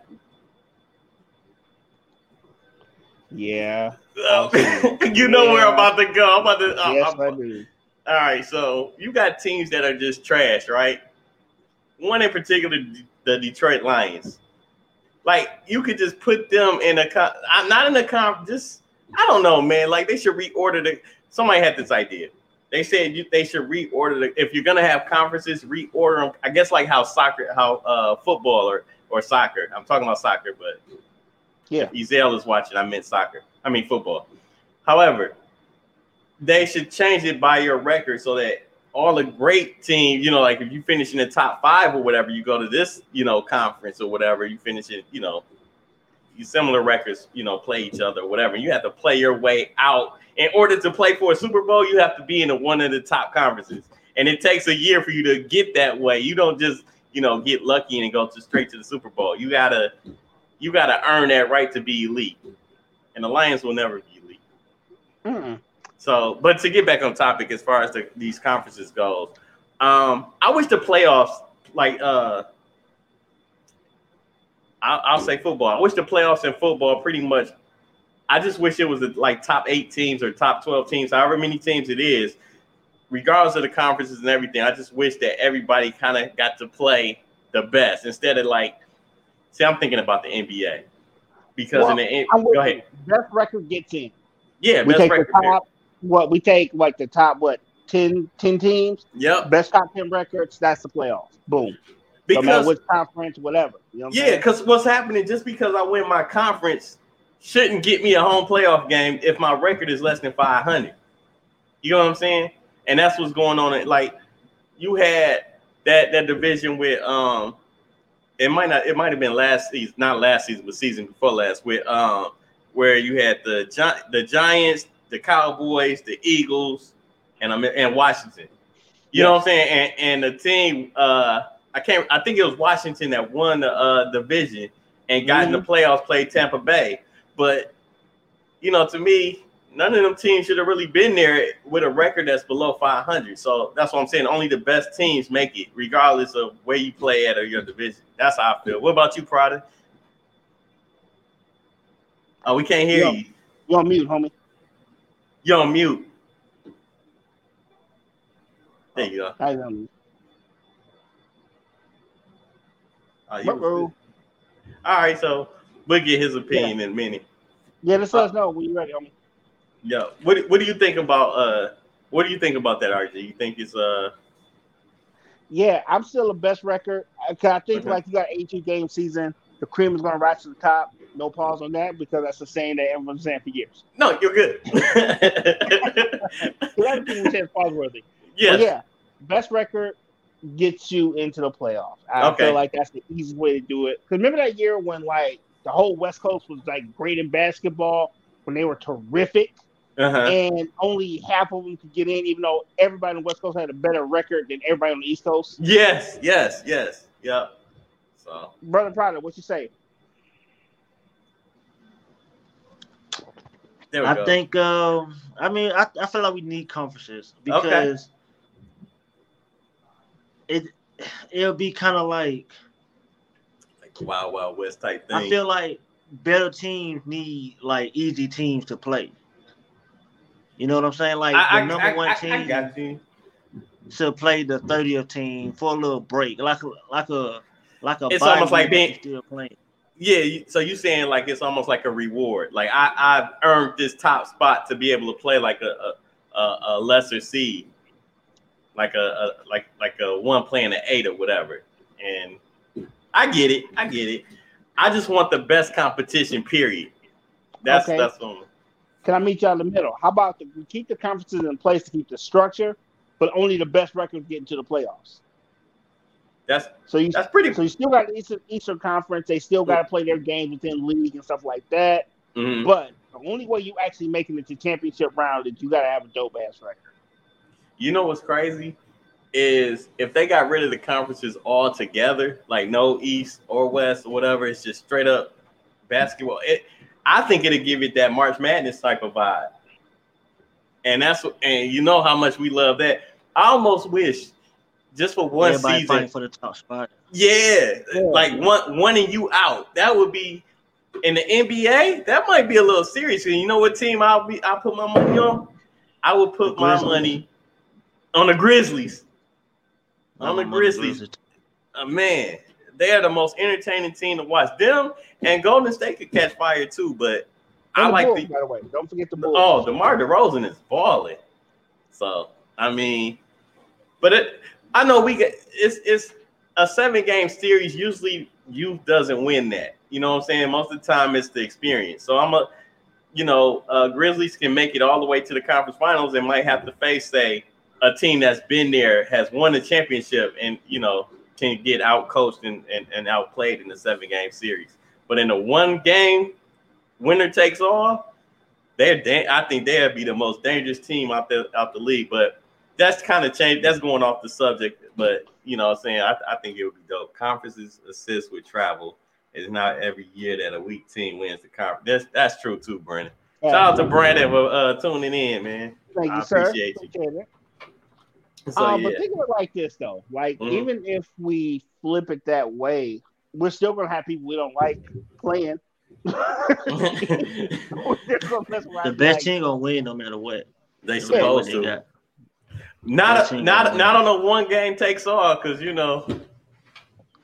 Yeah. you know yeah. where I'm about to go. I'm about to. Uh, yes, I'm, I do. All right, so you got teams that are just trash, right? One in particular, the Detroit Lions. Like you could just put them in a con- not in a comp. Just I don't know, man. Like they should reorder the. Somebody had this idea. They said you, they should reorder the. If you're gonna have conferences, reorder them. I guess like how soccer, how uh football or or soccer. I'm talking about soccer, but yeah, Ezel is watching. I meant soccer. I mean football. However, they should change it by your record so that all the great teams, you know, like if you finish in the top five or whatever, you go to this, you know, conference or whatever, you finish it, you know, similar records, you know, play each other or whatever. You have to play your way out. In order to play for a Super Bowl, you have to be in a, one of the top conferences. And it takes a year for you to get that way. You don't just, you know, get lucky and go to straight to the Super Bowl. You gotta you gotta earn that right to be elite. And the Lions will never be elite. Mm-mm. So, but to get back on topic as far as the, these conferences goes, um, I wish the playoffs like uh I'll, I'll, say football. I wish the playoffs in football pretty much. I just wish it was like top eight teams or top twelve teams, however many teams it is, regardless of the conferences and everything. I just wish that everybody kind of got to play the best instead of like. See, I'm thinking about the NBA because well, in the go ahead. Best record gets in. Yeah, we take the top. What we take like the top what 10, 10 teams. Yep. Best top ten records. That's the playoffs. Boom because no which conference, whatever. You know what yeah, because what's happening just because I win my conference shouldn't get me a home playoff game if my record is less than 500. You know what I'm saying? And that's what's going on. Like you had that that division with um, it might not it might have been last season, not last season, but season before last with um, where you had the the Giants, the Cowboys, the Eagles, and I'm and Washington. You yes. know what I'm saying? And and the team uh I can't. I think it was Washington that won the uh, division and got mm-hmm. in the mm-hmm. playoffs. Played Tampa Bay, but you know, to me, none of them teams should have really been there with a record that's below 500. So that's what I'm saying. Only the best teams make it, regardless of where you play at or your division. That's how I feel. What about you, Prada? Oh, we can't hear Yo, you. You on mute, homie? You on mute? There you go. I am. all right, so we'll get his opinion yeah. in a minute. Yeah, just let us know when you're ready, homie. Yeah. What What do you think about uh What do you think about that, RJ? You think it's uh Yeah, I'm still the best record. Cause I think okay. like you got 18 game season, the cream is gonna rise to the top. No pause on that because that's the saying that everyone's saying for years. No, you're good. Other people say it's pause worthy. Yeah. yeah. Best record, gets you into the playoffs. I okay. feel like that's the easiest way to do it. Because remember that year when like the whole West Coast was like great in basketball when they were terrific, uh-huh. and only half of them could get in, even though everybody on the West Coast had a better record than everybody on the East Coast. Yes, yes, yes, yep. So, brother Prada, what you say? I go. think. Um, I mean, I, I feel like we need conferences because. Okay it it'll be kind of like like Wild Wild West type thing. I feel like better teams need like easy teams to play. You know what I'm saying? Like I, the number I, one team should play the 30th team for a little break, like a like a like a. It's almost like being still playing. Yeah, so you're saying like it's almost like a reward. Like I I've earned this top spot to be able to play like a a, a lesser seed like a, a like like a one playing an eight or whatever. And I get it, I get it. I just want the best competition. Period. That's okay. that's on. Can I meet y'all in the middle? How about the, we keep the conferences in place to keep the structure, but only the best records get into the playoffs. That's so you that's pretty. So you still got Eastern Eastern Conference. They still got to play their games within league and stuff like that. Mm-hmm. But the only way you actually making it to championship round is you got to have a dope ass record. You know what's crazy is if they got rid of the conferences all together, like no East or West or whatever, it's just straight up basketball. It, I think it'll give it that March Madness type of vibe. And that's and you know how much we love that. I almost wish just for one Everybody season for the top spot. Yeah, yeah, like one one and you out. That would be in the NBA. That might be a little serious. And you know what team I'll be? I put my money on. I would put my money on the Grizzlies. On the Grizzlies. Uh, man, they are the most entertaining team to watch. Them and Golden State could catch fire too, but and I like Bulls, the. By the way, don't forget the Bulls. Oh, DeMar DeRozan is balling. So I mean, but it. I know we get it's it's a seven game series. Usually, youth doesn't win that. You know what I'm saying? Most of the time, it's the experience. So I'm a, you know, uh, Grizzlies can make it all the way to the conference finals and might have to face say a team that's been there has won the championship and you know can get out coached and, and, and outplayed in the seven game series. But in a one game winner takes all, they're da- I think they'll be the most dangerous team out the out the league. But that's kind of changed. That's going off the subject. But you know, what I'm saying I, I think it would be dope. Conferences assist with travel. It's not every year that a weak team wins the conference. That's that's true too, Brandon. Shout out to Brandon for uh, tuning in, man. Thank you, I sir. Appreciate you. So, um, yeah. But think of it like this, though. Like, mm-hmm. even if we flip it that way, we're still gonna have people we don't like playing. the best like, team gonna win no matter what. They supposed to. Not a, not not on a one game takes all because you know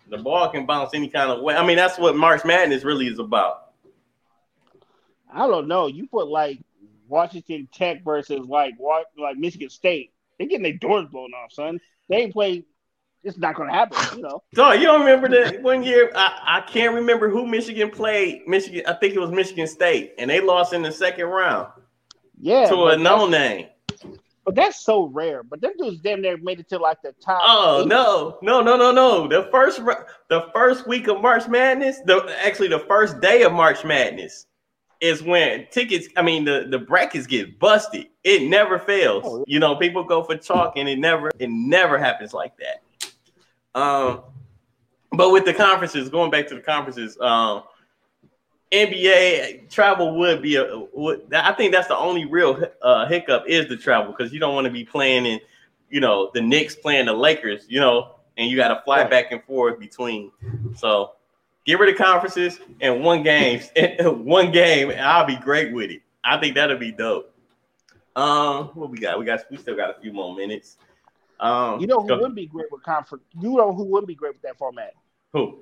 the ball can bounce any kind of way. I mean that's what March Madness really is about. I don't know. You put like Washington Tech versus like what like Michigan State. They're getting their doors blown off, son. They ain't play. It's not gonna happen, you know. So you don't remember that one year? I, I can't remember who Michigan played. Michigan, I think it was Michigan State, and they lost in the second round. Yeah, to a no name. But that's so rare. But them dudes damn near made it to like the top. Oh eight. no, no, no, no, no! The first the first week of March Madness, the actually the first day of March Madness, is when tickets, I mean the, the brackets get busted. It never fails. Oh, you know, people go for chalk and it never it never happens like that. Um but with the conferences, going back to the conferences, um NBA travel would be a would, I think that's the only real uh, hiccup is the travel because you don't want to be playing in you know the Knicks playing the Lakers, you know, and you got to fly back and forth between. So Get rid of conferences and one game, one game, and I'll be great with it. I think that'll be dope. Um, what we got? We got we still got a few more minutes. Um, you know who would be great with conference? You know who would be great with that format? Who?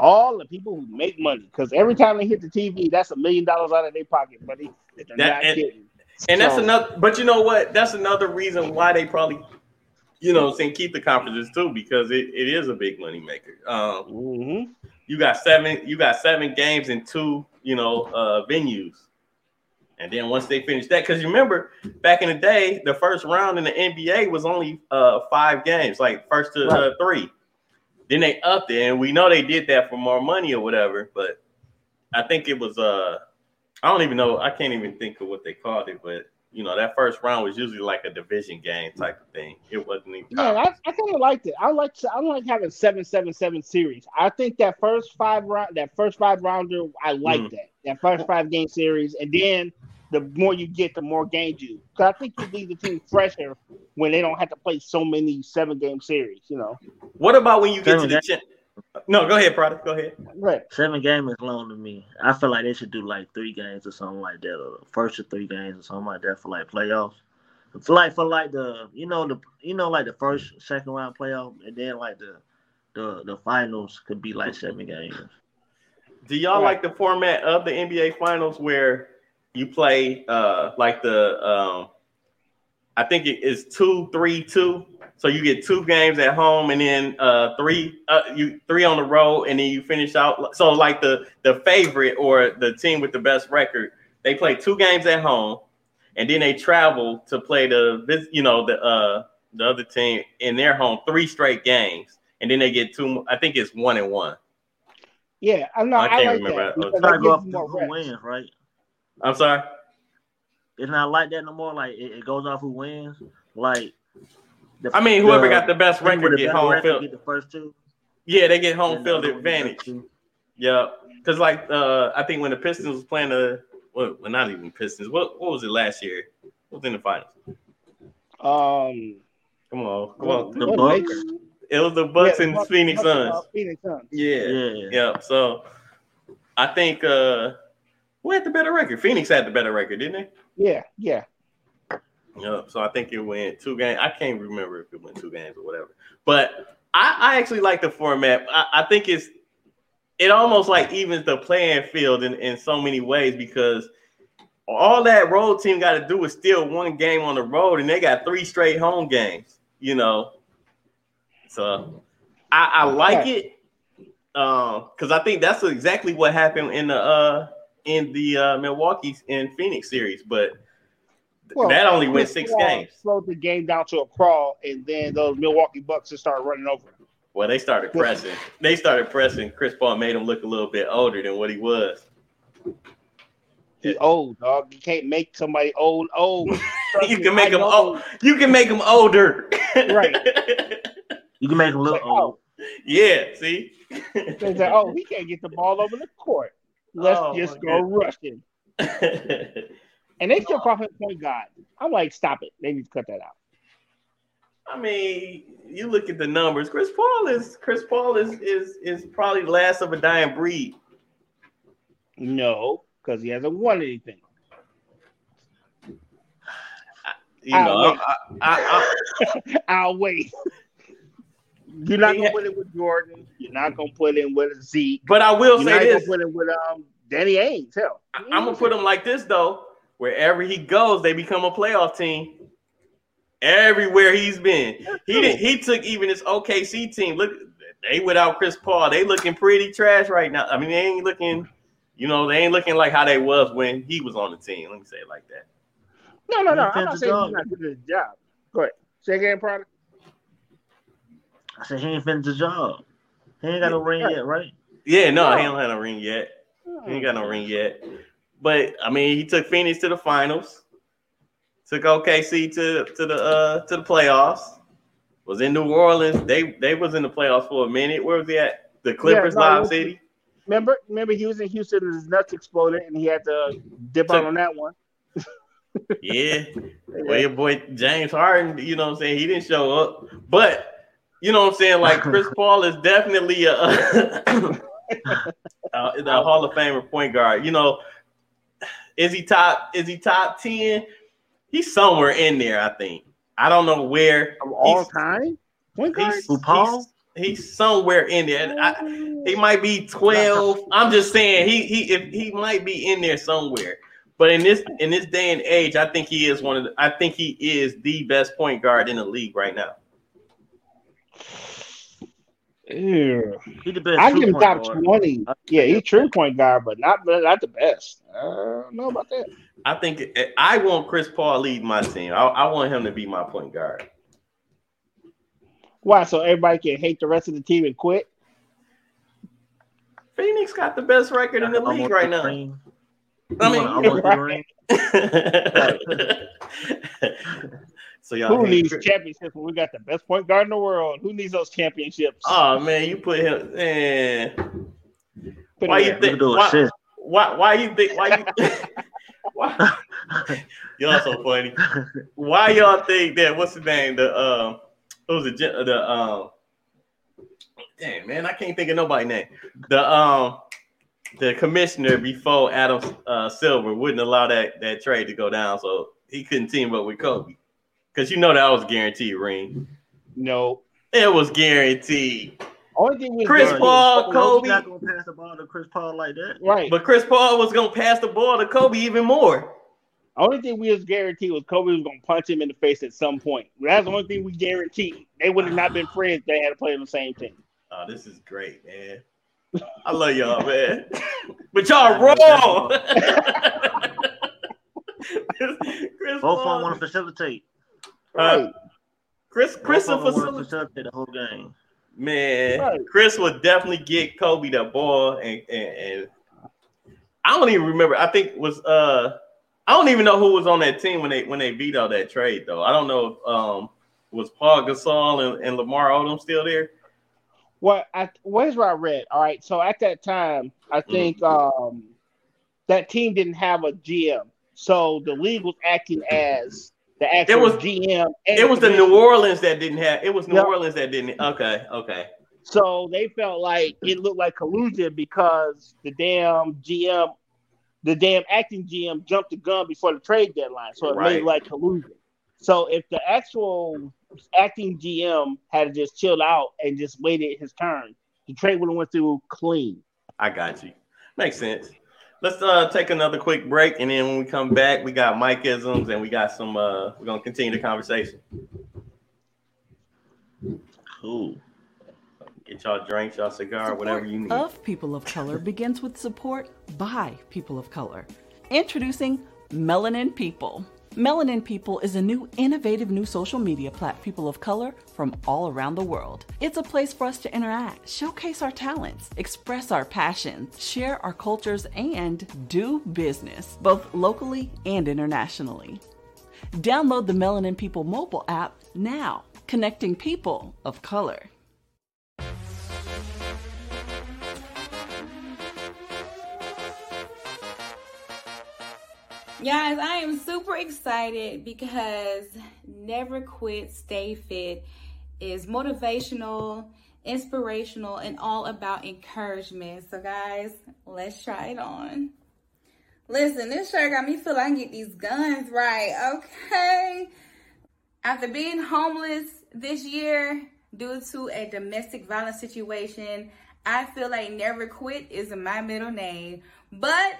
All the people who make money, because every time they hit the TV, that's a million dollars out of their pocket, buddy. That, and, kidding. And so, that's another. But you know what? That's another reason why they probably, you know, saying keep the conferences too, because it, it is a big money maker. Um, mm-hmm you got seven you got seven games in two you know uh, venues and then once they finish that because you remember back in the day the first round in the nba was only uh, five games like first to uh, three then they upped it and we know they did that for more money or whatever but i think it was uh i don't even know i can't even think of what they called it but you know, that first round was usually like a division game type of thing. It wasn't even. Yeah, I, I kind of liked it. I like I like having seven seven seven series. I think that first five round, that first five rounder, I like mm. that. That first five game series, and then the more you get, the more games you. Because I think you leave the team fresher when they don't have to play so many seven game series. You know. What about when you get seven to the cha- no, go ahead, product. Go ahead. Right. Seven games is long to me. I feel like they should do like three games or something like that, or first or three games or something like that for like playoffs. For like for like the you know the you know like the first second round playoff, and then like the the the finals could be like seven games. Do y'all right. like the format of the NBA finals where you play uh like the um I think it is two three two so you get two games at home and then uh, three uh, you three on the road and then you finish out. So like the the favorite or the team with the best record, they play two games at home and then they travel to play the you know the uh, the other team in their home three straight games and then they get two. I think it's one and one. Yeah, I'm not. I can't I like remember. That, that go off who wins, right? I'm sorry. It's not like that no more. Like it, it goes off who wins. Like the, I mean, whoever the, got the best record get home field. Get the first two. Yeah, they get home field advantage. Yeah, because like uh, I think when the Pistons was playing the well, well, not even Pistons. What what was it last year? What was in the finals? Um, come on, come on. The Bucks. It was the Bucks yeah, and Bucks, Phoenix Suns. Uh, Phoenix Suns. Yeah, yeah, yeah. So I think uh, who had the better record? Phoenix had the better record, didn't they? Yeah, yeah. Yeah, so I think it went two games. I can't remember if it went two games or whatever. But I, I actually like the format. I, I, think it's it almost like evens the playing field in, in so many ways because all that road team got to do is steal one game on the road, and they got three straight home games. You know, so I, I like it because uh, I think that's exactly what happened in the uh in the uh, Milwaukee and Phoenix series, but Well, that only went six games. Slowed the game down to a crawl, and then those Milwaukee Bucks just started running over. Well, they started pressing. they started pressing. Chris Paul made him look a little bit older than what he was. He's old, dog. You can't make somebody old old. you can make him old. You can make him older. right. You can make him look like, old. Oh. Yeah. See. they say, "Oh, he can't get the ball over the court. Let's oh, just go rushing." and they still oh. call him point guard. I'm like, stop it. They need to cut that out. I mean, you look at the numbers. Chris Paul is Chris Paul is is is probably the last of a dying breed. No, because he hasn't won anything. You I'll know, wait. I, will wait. You're not gonna put it with Jordan. You're not gonna put it with Zeke. But I will You're say this: put it with um Danny Ainge. Hell, I, am gonna put him like this though. Wherever he goes, they become a playoff team. Everywhere he's been, he did, he took even his OKC team. Look, they without Chris Paul, they looking pretty trash right now. I mean, they ain't looking you know, they ain't looking like how they was when he was on the team. Let me say it like that. No, no, no. I'm not saying he's not doing his job. Go ahead. Say again, product. I said he ain't finished the job. He ain't got no ring yet, right? Yeah, no, no. he don't have no ring yet. He ain't got no ring yet. But I mean, he took Phoenix to the finals. Took OKC to to the uh to the playoffs. Was in New Orleans. They they was in the playoffs for a minute. Where was he at? The Clippers, yeah, no, Lob City. Remember, remember he was in Houston and his nuts exploded and he had to dip out on that one. yeah. Well, your boy James Harden, you know what I'm saying? He didn't show up. But you know what I'm saying? Like Chris Paul is definitely a, a, a Hall of Famer point guard. You know, is he top? Is he top 10? He's somewhere in there, I think. I don't know where. Of all time? Point guard? He's, Paul? He's somewhere in there. I, he might be twelve. I'm just saying he he if he might be in there somewhere. But in this in this day and age, I think he is one of the, I think he is the best point guard in the league right now. Yeah, I give him top guard. twenty. Yeah, he's true point guard, but not not the best. I don't know about that. I think I want Chris Paul lead my team. I, I want him to be my point guard. Why? So everybody can hate the rest of the team and quit? Phoenix got the best record in the league right now. I mean, right. So y'all who needs Chris? championships when we got the best point guard in the world? Who needs those championships? Oh man, you put him. Man. Why you think? Why, why, why you think? Why you? why? Y'all so funny. Why y'all think that? What's the name? The um. Uh, was the the um damn man, I can't think of nobody name. The um the commissioner before Adam uh, Silver wouldn't allow that that trade to go down, so he couldn't team up with Kobe. Cause you know that was guaranteed ring. No, it was guaranteed. Only thing was Chris Paul, Kobe. Not gonna pass the ball to Chris Paul like that, right? But Chris Paul was gonna pass the ball to Kobe even more. Only thing we was guaranteed was Kobe was gonna punch him in the face at some point. That's the only thing we guaranteed. They would have not been friends. They had to play on the same team. Oh, this is great, man. I love y'all, man. But y'all wrong. Chris Both of them want to facilitate. Right. Uh, Chris, Chris will facilitate. facilitate the whole game. Man, right. Chris would definitely get Kobe the ball, and, and, and I don't even remember. I think was uh I don't even know who was on that team when they when they vetoed that trade though. I don't know if um was Paul Gasol and, and Lamar Odom still there. Well, I, where's where I read? All right, so at that time, I mm-hmm. think mm-hmm. um that team didn't have a GM, so the league was acting as the actual it was, GM. It was the New Orleans that didn't have. It was New yep. Orleans that didn't. Okay, okay. So they felt like it looked like collusion because the damn GM the damn acting GM jumped the gun before the trade deadline, so it right. made like collusion. So if the actual acting GM had just chilled out and just waited his turn, the trade would have went through clean. I got you. Makes sense. Let's uh, take another quick break, and then when we come back, we got Mike isms and we got some. Uh, we're gonna continue the conversation. Cool. Get y'all drinks, y'all cigar, support whatever you need. Of people of color begins with support by people of color. Introducing Melanin People. Melanin People is a new, innovative new social media platform for people of color from all around the world. It's a place for us to interact, showcase our talents, express our passions, share our cultures, and do business, both locally and internationally. Download the Melanin People mobile app now, connecting people of color. Guys, I am super excited because Never Quit, Stay Fit is motivational, inspirational, and all about encouragement. So, guys, let's try it on. Listen, this shirt got me feel like I can get these guns right, okay? After being homeless this year due to a domestic violence situation, I feel like Never Quit is my middle name. But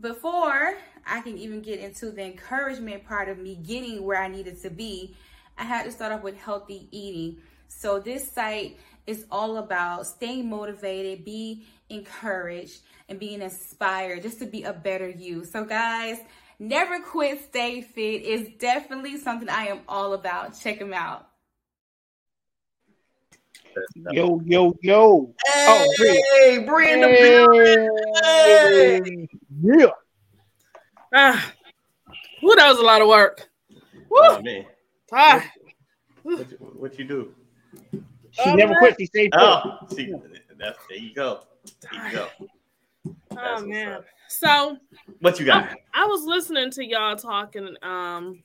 before I can even get into the encouragement part of me getting where I needed to be, I had to start off with healthy eating. So this site is all about staying motivated, be encouraged, and being inspired just to be a better you. So guys, never quit, stay fit is definitely something I am all about. Check them out. Yo, yo, yo. Oh, hey, oh, Bree in the building. Yeah. Ah, Ooh, that was a lot of work. Woo. Oh, man. Ah. What, you, what you do? She oh, never man. quit. She stayed Oh, see, that's, there you go. There you go. That's oh man. So what you got? I, I, was listening to y'all talking um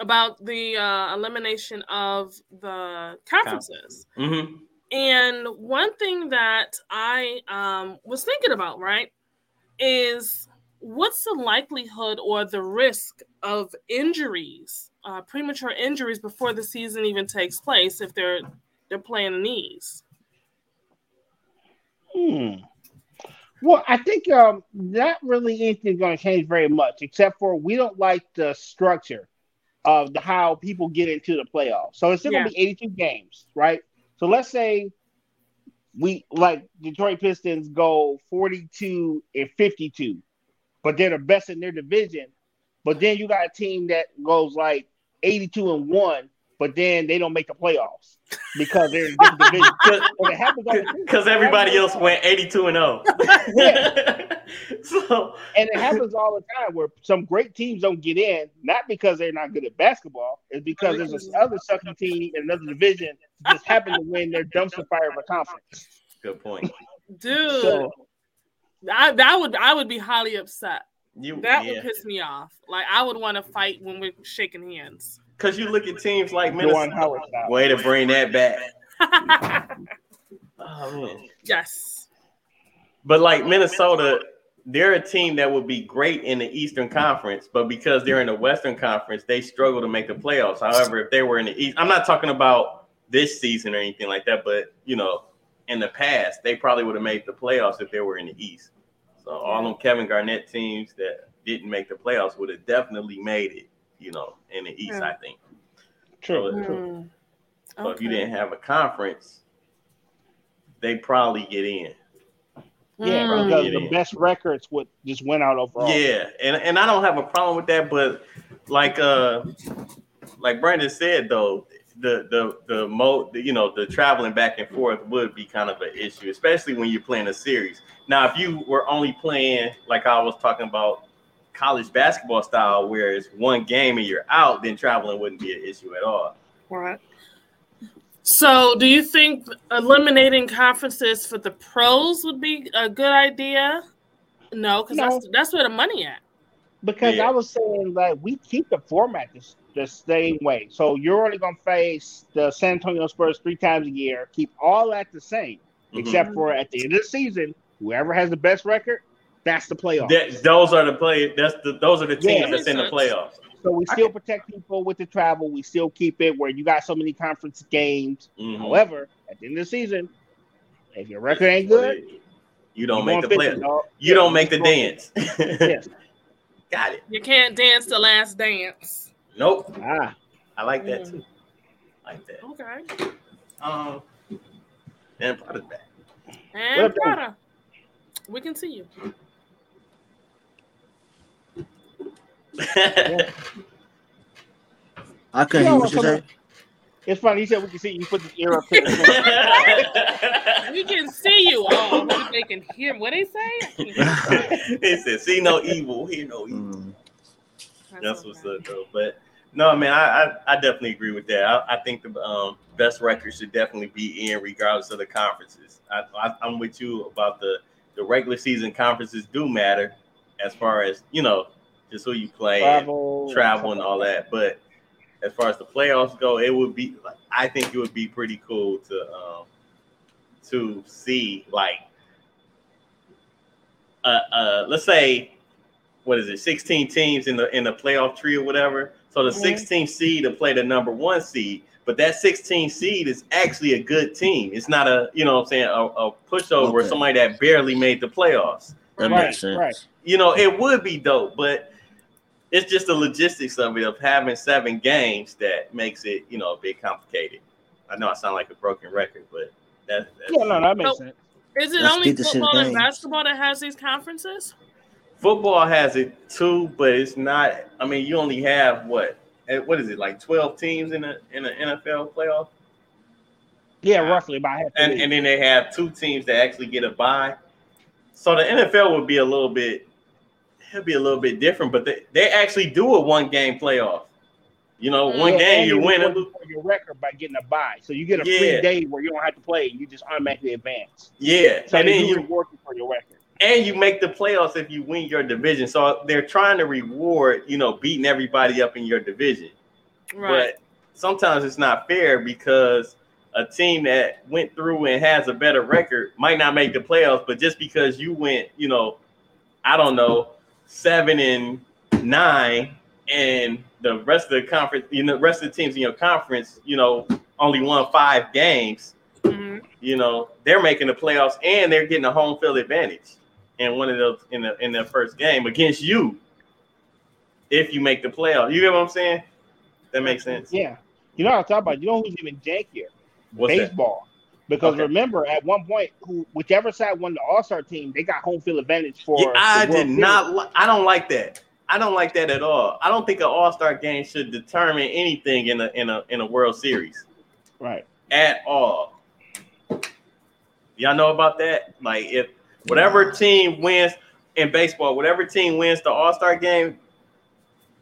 about the uh, elimination of the conferences. Mm-hmm. And one thing that I um, was thinking about, right, is what's the likelihood or the risk of injuries, uh, premature injuries before the season even takes place if they're they're playing knees? Hmm. Well, I think um, not really anything's going to change very much, except for we don't like the structure of the how people get into the playoffs. So it's still yeah. going to be 82 games, right? So let's say we like Detroit Pistons go 42 and 52 but they're the best in their division. But then you got a team that goes like 82 and one, but then they don't make the playoffs because they're in different division. Because everybody else went 82 and 0. yeah. so and it happens all the time where some great teams don't get in, not because they're not good at basketball, it's because there's another sucking team in another division just happened to win their dumpster fire of a conference. Good point. Dude. So, I that would I would be highly upset. You, that yeah. would piss me off. Like I would want to fight when we're shaking hands. Cause you look at teams like Minnesota. Way to bring that back. oh. Yes. But like Minnesota, they're a team that would be great in the Eastern Conference, but because they're in the Western Conference, they struggle to make the playoffs. However, if they were in the East, I'm not talking about this season or anything like that, but you know, in the past, they probably would have made the playoffs if they were in the East. So all them Kevin Garnett teams that didn't make the playoffs would have definitely made it, you know, in the East, yeah. I think. True. So, mm. so okay. if you didn't have a conference, they probably get in. Yeah, mm. because the in. best records would just went out overall. Yeah, and and I don't have a problem with that, but like uh like Brandon said though, the the the mo the, you know the traveling back and forth would be kind of an issue, especially when you're playing a series. Now, if you were only playing like I was talking about college basketball style, where it's one game and you're out, then traveling wouldn't be an issue at all. All right. So, do you think eliminating conferences for the pros would be a good idea? No, because no. that's that's where the money at. Because yeah. I was saying like we keep the format the, the same way. So you're only gonna face the San Antonio Spurs three times a year. Keep all that the same, mm-hmm. except for at the end of the season, whoever has the best record, that's the playoffs. That, those are the play. That's the those are the teams yeah, that's in the playoffs. So we still protect people with the travel. We still keep it where you got so many conference games. Mm-hmm. However, at the end of the season, if your record ain't good, you don't make the play. You yeah, don't make the dance. yes. Got it. You can't dance the last dance. Nope. Ah, I like that mm. too. I like that. Okay. Um, and Prada's back. And Prada. We can see you. yeah. I couldn't hear what you say. It's funny. He said we can see you put the ear up. Here. We can see you. Oh, they can hear. What they say? he said, "See no evil, hear no evil." Mm. That's, That's what's up, though. But no, man, I, I, I definitely agree with that. I, I think the um, best record should definitely be in, regardless of the conferences. I, I'm with you about the the regular season conferences do matter as far as you know, just who you play, travel, and, travel, and all that. But as far as the playoffs go, it would be like I think it would be pretty cool to um to see like uh uh let's say what is it 16 teams in the in the playoff tree or whatever so the 16th seed to play the number one seed but that 16 seed is actually a good team it's not a you know what i'm saying a, a pushover okay. somebody that barely made the playoffs that right, makes sense right. you know it would be dope but it's just the logistics of it of having seven games that makes it you know a bit complicated. I know I sound like a broken record, but that yeah, no, that makes so, sense. Is it Let's only football and basketball that has these conferences? Football has it too, but it's not. I mean, you only have what? Eh, what is it like? Twelve teams in a in an NFL playoff? Yeah, roughly about half. And, and then they have two teams that actually get a bye. So the NFL would be a little bit it'll be a little bit different, but they, they actually do a one game playoff. You know, one yeah, game you win it for your record by getting a bye, so you get a yeah. free day where you don't have to play. You just automatically advance. Yeah, so and then you are working for your record, and you make the playoffs if you win your division. So they're trying to reward you know beating everybody up in your division. Right. But sometimes it's not fair because a team that went through and has a better record might not make the playoffs, but just because you went, you know, I don't know, seven and nine, and the rest of the conference, you know, the rest of the teams in your conference, you know, only won five games. Mm-hmm. You know, they're making the playoffs and they're getting a home field advantage in one of those in the in their first game against you. If you make the playoffs, you get what I'm saying? That makes sense. Yeah. You know what I'm talking about? You know who's even jankier? What's Baseball. That? Because okay. remember, at one point, who whichever side won the All Star team, they got home field advantage for. Yeah, I did not. Li- I don't like that. I don't like that at all. I don't think an All Star game should determine anything in a in a in a World Series. Right. At all. Y'all know about that? Like if whatever team wins in baseball, whatever team wins the All Star game,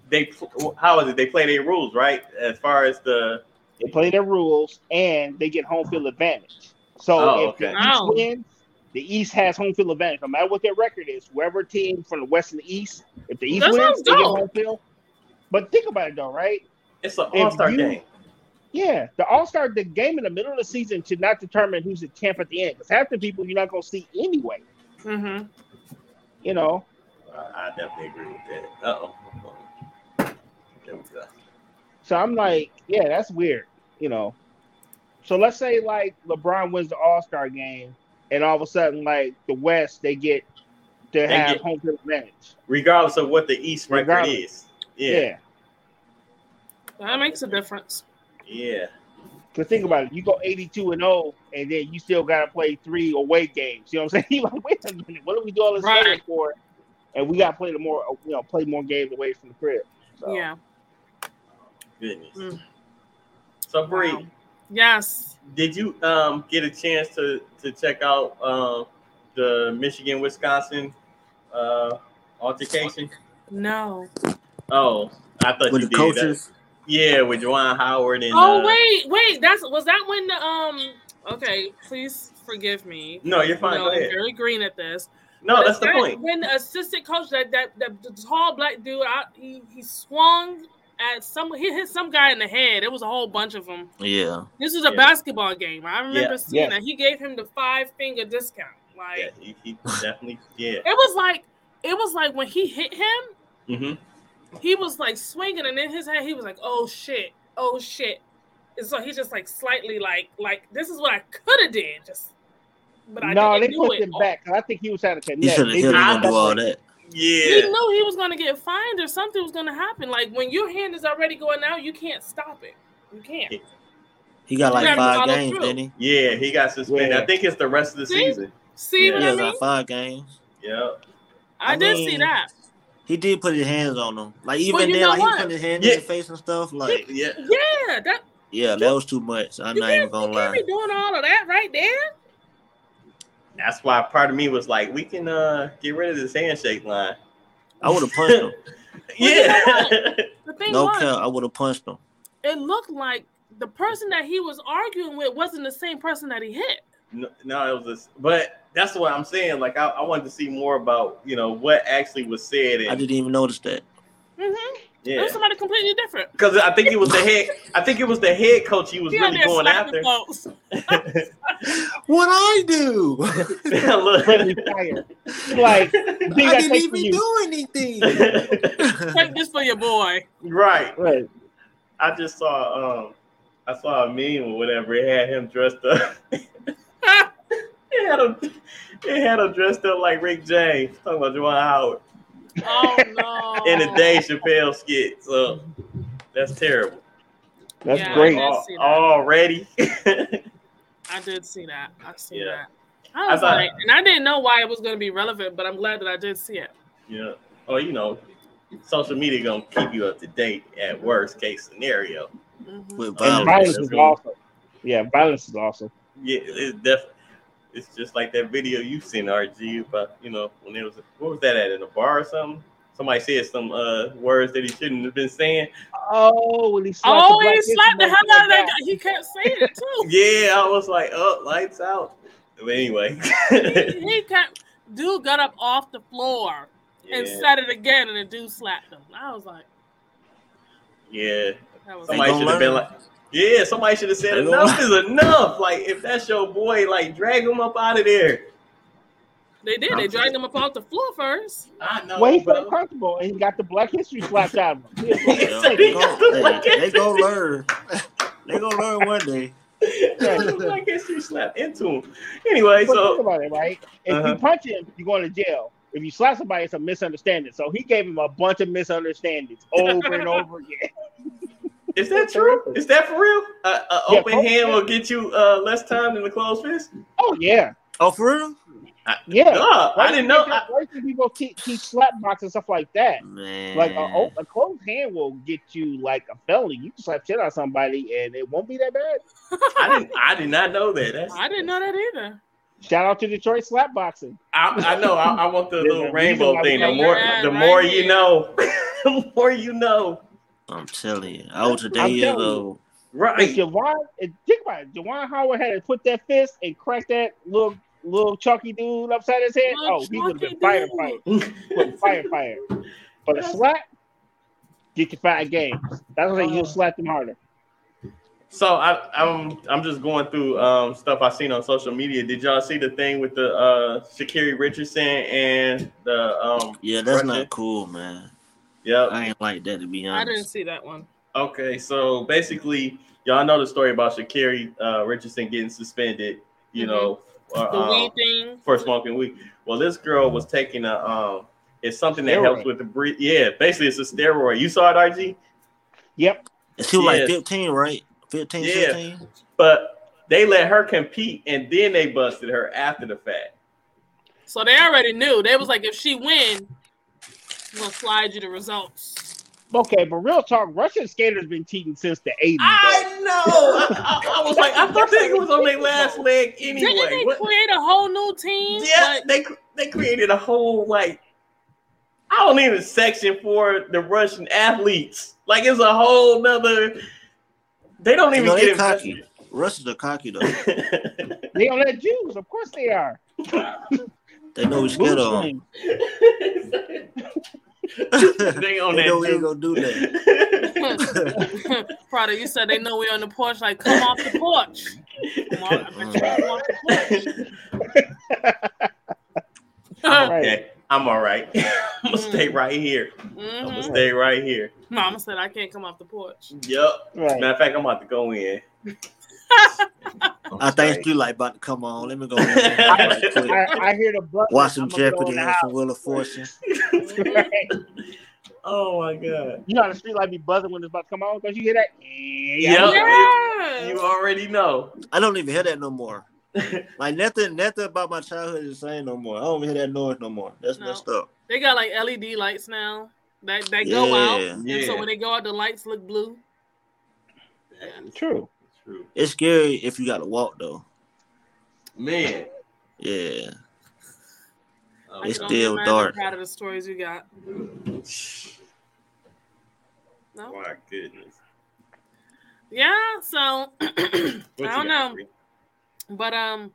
they how is it? They play their rules, right? As far as the they play their rules and they get home field advantage. So oh, if okay. the East wins, the East has home field advantage. No matter what their record is, whoever team from the West and the East, if the East That's wins, they get home field. But think about it though, right? It's an All Star game. Yeah, the All Star, the game in the middle of the season should not determine who's the champ at the end. Because half the people you're not going to see anyway. Mm-hmm. You know. I definitely agree with that. Uh oh. So I'm like, yeah, that's weird, you know. So let's say like LeBron wins the All Star game, and all of a sudden, like the West, they get to they have get, home field advantage, regardless of what the East record is. Yeah. yeah. that makes a difference. Yeah. Cause think about it, you go 82 and 0, and then you still gotta play three away games. You know what I'm saying? You're like, wait a minute, what do we do all this right. for? And we gotta play the more, you know, play more games away from the crib. So. Yeah. Goodness. Mm. So Bree, wow. yes. Did you um get a chance to to check out uh, the Michigan Wisconsin uh, altercation? No. Oh, I thought with you the did. coaches. Yeah, with Juwan Howard and. Oh uh, wait, wait. That's was that when the um. Okay, please forgive me. No, you're fine. You know, I'm very green at this. No, but that's the that point. When the assistant coach, that that, that the tall black dude, I, he, he swung at some he hit some guy in the head. It was a whole bunch of them. Yeah. This was a yeah. basketball game. I remember yeah. seeing yeah. that. He gave him the five finger discount. Like yeah, he, he definitely yeah. It was like it was like when he hit him, mm-hmm. He was like swinging, and in his head he was like, "Oh shit, oh shit," and so he just like slightly like like this is what I could have did, just. But I no, they pushed him back. I think he was trying to connect. He should have do all that. Yeah. He knew he was gonna get fined or something was gonna happen. Like when your hand is already going out, you can't stop it. You can't. He got like five games, through. didn't he? Yeah, he got suspended. Yeah. I think it's the rest of the see? season. See yeah. what I mean? five games. Yep. I, I did see that. He did put his hands on them. Like even well, then, like he put his hand yeah. in his face and stuff. Like yeah, yeah, that. Yeah, that was too much. I'm not even gonna lie. Be doing all of that right there. That's why part of me was like, we can uh get rid of this handshake line. I would have punched him. yeah. the thing no was, count. I would have punched him. It looked like the person that he was arguing with wasn't the same person that he hit. No, no it was this, but that's what I'm saying. Like I, I wanted to see more about you know what actually was said. And, I didn't even notice that. Mm-hmm. Yeah. It was somebody completely different. Because I think it was the head. I think it was the head coach. He was he really going after. what I do? Like I didn't even do anything. Take this for your boy. Right. Right. I just saw. um I saw a meme or whatever. It had him dressed up. It had him. It had him dressed up like Rick James. Talking about Juwan Howard. Oh no! in a Dave Chappelle skit. So that's terrible. That's yeah, great. All, already. I did see that. I see yeah. that. I was I thought, like, and I didn't know why it was going to be relevant, but I'm glad that I did see it. Yeah. Oh, you know, social media gonna keep you up to date at worst case scenario. Mm-hmm. With violence. violence is awesome. Yeah, violence is awesome. Yeah, it's definitely it's just like that video you've seen, RG, about you know when it was what was that at in a bar or something? Somebody said some uh, words that he shouldn't have been saying. Oh, when he slapped oh, the he slapped the hell out of that guy. He kept saying it too. yeah, I was like, oh, lights out. But anyway, he, he kept dude got up off the floor yeah. and said it again, and the dude slapped him. I was like, yeah, somebody should have been like. Yeah, somebody should have said enough is enough. Like if that's your boy, like drag him up out of there. They did. They dragged him up off the floor first. I know. Well, he felt comfortable, and he got the Black History slapped out of him. they, go, they, they go learn. they gonna learn one day. Black History slapped into him. Anyway, but so think about it, right? If uh-huh. you punch him, you're going to jail. If you slap somebody, it's a misunderstanding. So he gave him a bunch of misunderstandings over and over again. Is that true? Is that for real? An uh, yeah, open hand will get you uh, less time than a closed fist. Oh yeah. Oh for real? I, yeah. Duh, I didn't know. Why do people keep, keep slap box and stuff like that? Man. Like a, a, closed hand will get you like a felony. You can slap shit on somebody and it won't be that bad. I didn't. I did not know that. That's, I didn't know that either. Shout out to Detroit slap boxing. I, I know. I, I, want the little rainbow thing. The more, the more you know, the more you know. I'm telling you, I was a day years old. Right. If Juwan, think about it. Juwan Howard had to put that fist and crack that little little chunky dude upside his head. Little oh, he would have been firefighter. fire. But a slap, get you five games. That's why you'll slap them harder. So I, I'm I'm just going through um, stuff I've seen on social media. Did y'all see the thing with the uh, Sha'Carri Richardson and the um, Yeah, that's Russian? not cool, man. Yep. I ain't like that to be honest. I didn't see that one. Okay, so basically, y'all know the story about Sha'Carri uh, Richardson getting suspended. You mm-hmm. know, the weed thing for smoking weed. Well, this girl was taking a um, it's something that helps with the breathe. Yeah, basically, it's a steroid. You saw it, RG? Yep. She was like 15, right? 15, yeah. 15? But they let her compete and then they busted her after the fact. So they already knew. They was like, if she win, I'm gonna slide you the results. Okay, but real talk, Russian skaters been cheating since the 80s. I know. I, I, was like, I thought they was on their last leg anyway. Didn't they what? create a whole new team? Yeah, they they created a whole like I don't need a section for the Russian athletes. Like it's a whole nother. They don't even you know, get cocky. Russians are cocky though. they don't let Jews. Of course they are. they know we scared of them. they on they know we ain't gonna do that. Prada, you said they know we on the porch. Like, come off the porch. Come on, off the porch. okay, I'm all right. I'm gonna mm. stay right here. Mm-hmm. I'm gonna stay right here. Mama said I can't come off the porch. Yep. Right. Matter of fact, I'm about to go in. I think you like about to come on. Let me go. I, I, I, hear the button. Watch some Jeopardy and some Wheel of Fortune. oh my god! You know how the street light be buzzing when it's about to come on? Don't you hear that? Yep. Yeah. You already know. I don't even hear that no more. like nothing, nothing about my childhood is the same no more. I don't hear that noise no more. That's no. messed up. They got like LED lights now that that go out. Yeah. And so when they go out, the lights look blue. Yeah. True. True. It's scary if you got to walk though. Man. Yeah. Oh, it's still dark. Proud of the stories you got. No. My goodness. Yeah. So I don't know, but um,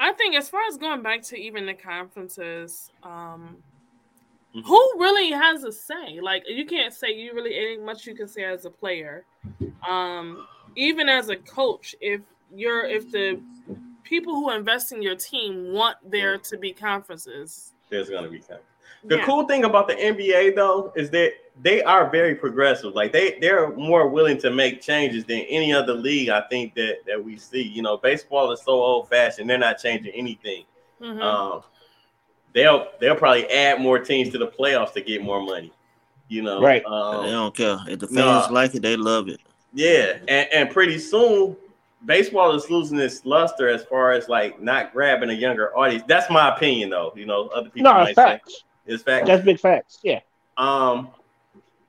I think as far as going back to even the conferences, um, mm-hmm. who really has a say? Like you can't say you really ain't much you can say as a player. Um, even as a coach, if you're if the people who invest in your team want there to be conferences, there's gonna be conferences. The yeah. cool thing about the NBA though is that they are very progressive. Like they they're more willing to make changes than any other league I think that that we see. You know, baseball is so old fashioned; they're not changing anything. Mm-hmm. Um, they'll they'll probably add more teams to the playoffs to get more money. You know, right? Um, they don't care if the fans no, like it; they love it. Yeah, and, and pretty soon baseball is losing its luster as far as like not grabbing a younger audience. That's my opinion, though. You know, other people no, might facts. say it's facts. That's big facts. Yeah. Um,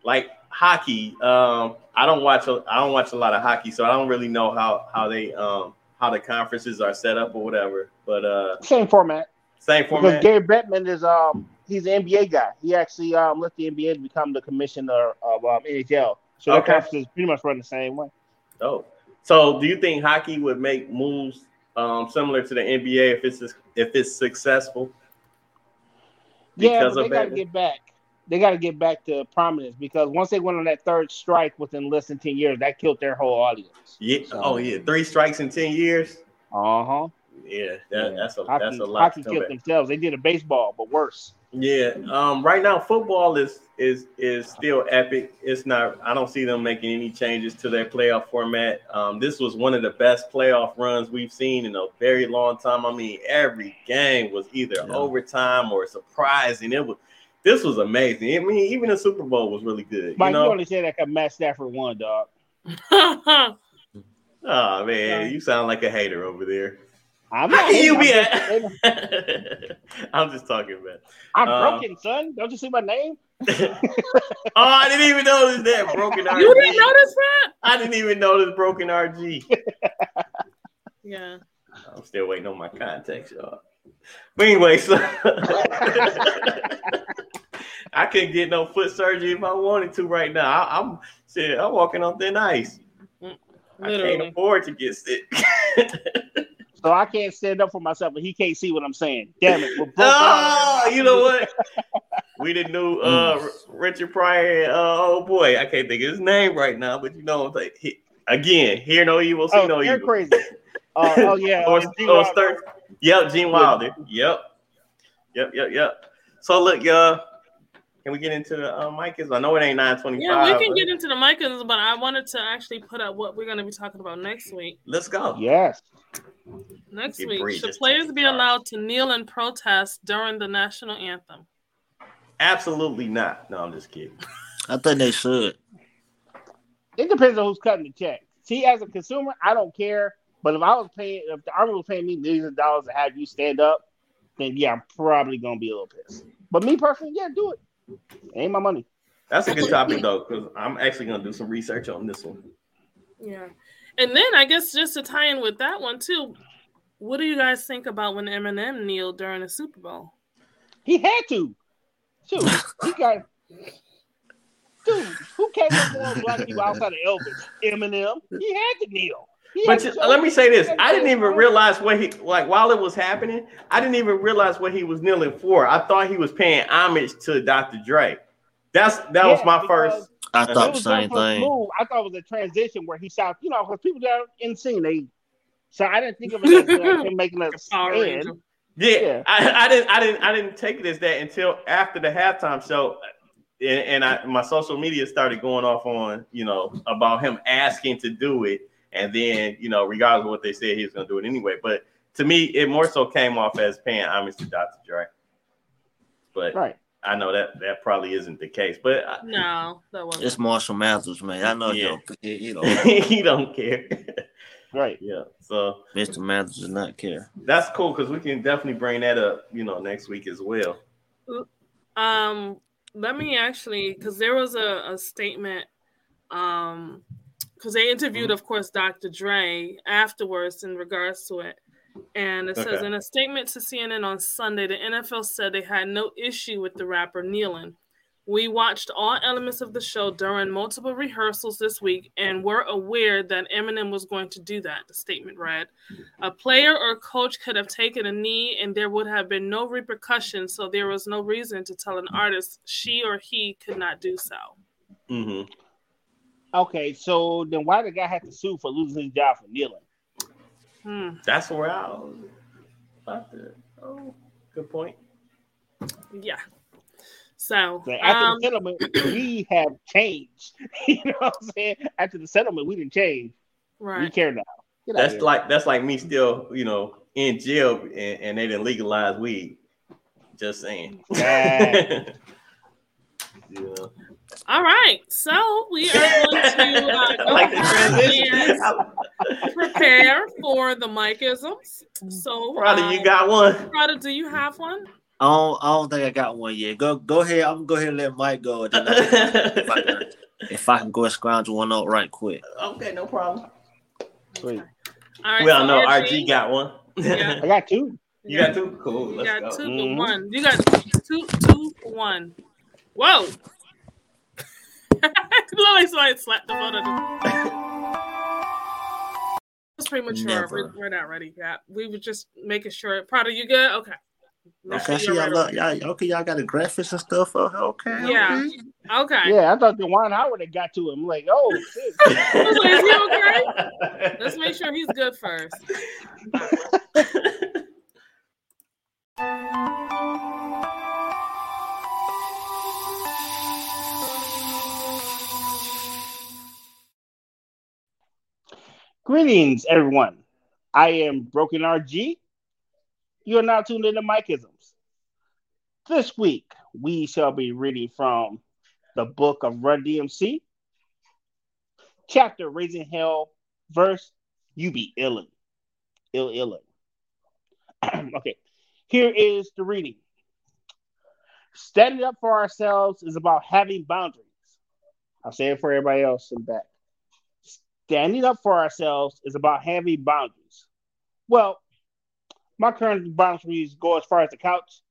like hockey. Um, I don't watch. A, I don't watch a lot of hockey, so I don't really know how how they um how the conferences are set up or whatever. But uh, same format. Same format. Because Gary Bettman is um he's an NBA guy. He actually um left the NBA to become the commissioner of um, NHL. So okay. the is pretty much run the same way. Oh, so do you think hockey would make moves um, similar to the NBA if it's if it's successful? yeah, they got to get back. They got to get back to prominence because once they went on that third strike within less than ten years, that killed their whole audience. Yeah. So, oh yeah, three strikes in ten years. Uh huh. Yeah, that, yeah. that's a hockey, that's a lot. Hockey killed back. themselves. They did a baseball, but worse. Yeah. Um. Right now, football is is is still epic. It's not. I don't see them making any changes to their playoff format. Um. This was one of the best playoff runs we've seen in a very long time. I mean, every game was either yeah. overtime or surprising. It was. This was amazing. I mean, even the Super Bowl was really good. Mike, you, know? you only said that because Matt Stafford won, dog. oh man, you sound like a hater over there. I'm not. you be I'm just talking, man. I'm um, broken, son. Don't you see my name? oh, I didn't even notice that broken RG. You didn't notice that? I didn't even notice broken RG. yeah. I'm still waiting on my contacts, y'all. But anyway, so I couldn't get no foot surgery if I wanted to right now. I, am shit, I'm walking on thin ice. Literally. I can't afford to get sick. So I can't stand up for myself, and he can't see what I'm saying. Damn it! oh, you know what? we didn't know uh, Richard Pryor. Uh, oh boy, I can't think of his name right now, but you know, like, he, again, hear no evil, see oh, no evil. You're crazy. Uh, oh yeah, or, uh, or start, yep, Gene Wilder. Yep, yep, yep, yep. So look, y'all. Can we get into the uh, Micahs? I know it ain't 925. Yeah, we can but... get into the Micahs, but I wanted to actually put up what we're going to be talking about next week. Let's go. Yes. Next Get week, should players be allowed to kneel and protest during the national anthem? Absolutely not. No, I'm just kidding. I think they should. It depends on who's cutting the check. See, as a consumer, I don't care. But if I was paying, if the army was paying me millions of dollars to have you stand up, then yeah, I'm probably gonna be a little pissed. But me personally, yeah, do it. it ain't my money. That's a good topic though, because I'm actually gonna do some research on this one. Yeah. And then I guess just to tie in with that one too, what do you guys think about when Eminem kneeled during the Super Bowl? He had to. Dude, he got. Dude, who came up with black people outside of Elvis? Eminem. He had to kneel. He but to let me say this: I didn't even realize what he like while it was happening. I didn't even realize what he was kneeling for. I thought he was paying homage to Dr. Dre. That's that yeah, was my first. I thought the same thing. Move. I thought it was a transition where he shot, you know, because people that are in scene, they. So I didn't think of it as uh, him making a stand. Yeah, yeah. I, I, didn't, I didn't, I didn't take it as that until after the halftime show, and, and I, my social media started going off on, you know, about him asking to do it, and then, you know, regardless of what they said, he was going to do it anyway. But to me, it more so came off as paying homage to Dr. Dre. But right. I know that that probably isn't the case, but no, that wasn't. It's Marshall Mathers, man. I know yeah. you don't, you know he don't care. Right. Yeah. So Mr. Mathers does not care. That's cool because we can definitely bring that up, you know, next week as well. Um, let me actually because there was a, a statement um because they interviewed, mm-hmm. of course, Dr. Dre afterwards in regards to it. And it says in a statement to CNN on Sunday, the NFL said they had no issue with the rapper kneeling. We watched all elements of the show during multiple rehearsals this week and were aware that Eminem was going to do that, the statement read. A player or coach could have taken a knee and there would have been no repercussions, so there was no reason to tell an artist she or he could not do so. Mm-hmm. Okay, so then why the guy have to sue for losing his job for kneeling? Hmm. That's where I was about to. Oh, good point. Yeah. So, so after um, the settlement, we have changed. you know what I'm saying? After the settlement, we didn't change. Right. We care now. Get that's like that's like me still, you know, in jail and, and they didn't legalize weed. Just saying. yeah. All right, so we are going to uh, go like and prepare for the Mikeisms. So, Prada, you got one? Prada, do you have one? I don't, I don't think I got one yet. Go go ahead. I'm gonna go ahead and let Mike go. if, I can, if I can go scrounge one up right quick. Okay, no problem. Sweet. All right, we all so know RG, RG got one. Yeah. I got two. You got two? Cool. You Let's got go. two mm-hmm. one. You got two, two, one. Whoa. Literally somebody slapped the phone. It's premature. We're, we're, not ready yet. We were just making sure. Prada, you good? Okay. Okay, so y'all, look, y'all, okay, y'all got the graphics and stuff. Okay, yeah, okay. Yeah, I thought the Juwan Howard had got to him. Like, oh, shit. is he okay? Let's make sure he's good first. Greetings, everyone. I am Broken RG. You are now tuned into Mikeisms. This week, we shall be reading from the book of Run DMC, chapter Raising Hell, verse You Be Illin. Ill Illin. okay, here is the reading. Standing up for ourselves is about having boundaries. I'll say it for everybody else in back. Standing up for ourselves is about having boundaries. Well, my current boundaries go as far as the couch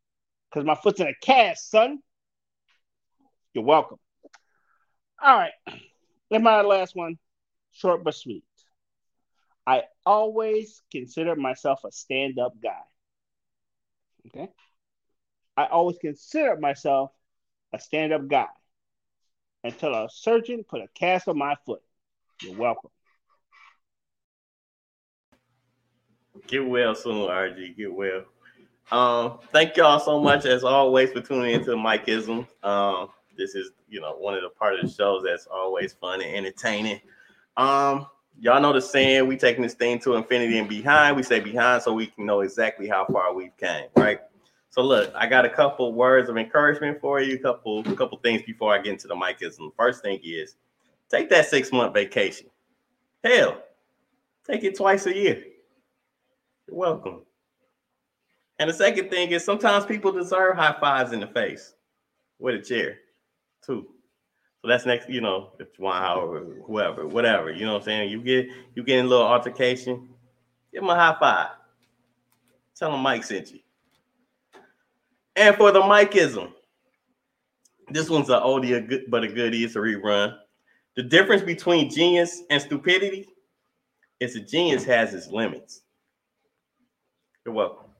because my foot's in a cast, son. You're welcome. All right. And my last one, short but sweet. I always consider myself a stand up guy. Okay. I always consider myself a stand up guy until a surgeon put a cast on my foot. You're welcome. Get well soon, RG. Get well. Um, thank y'all so much as always for tuning into Mikeism. Um, this is you know one of the part of the shows that's always fun and entertaining. Um, y'all know the saying, we taking this thing to infinity and behind. We say behind so we can know exactly how far we've came, right? So look, I got a couple words of encouragement for you, a couple, couple things before I get into the Mikeism. First thing is take that six month vacation. Hell, take it twice a year. You're welcome. And the second thing is sometimes people deserve high fives in the face with a chair, too. So that's next, you know, if you want or whoever, whatever, you know what I'm saying? You get you get a little altercation, give them a high five. Tell them Mike sent you. And for the Mikeism, this one's an oldie, but a goodie. It's a rerun. The difference between genius and stupidity is a genius has its limits. You're welcome.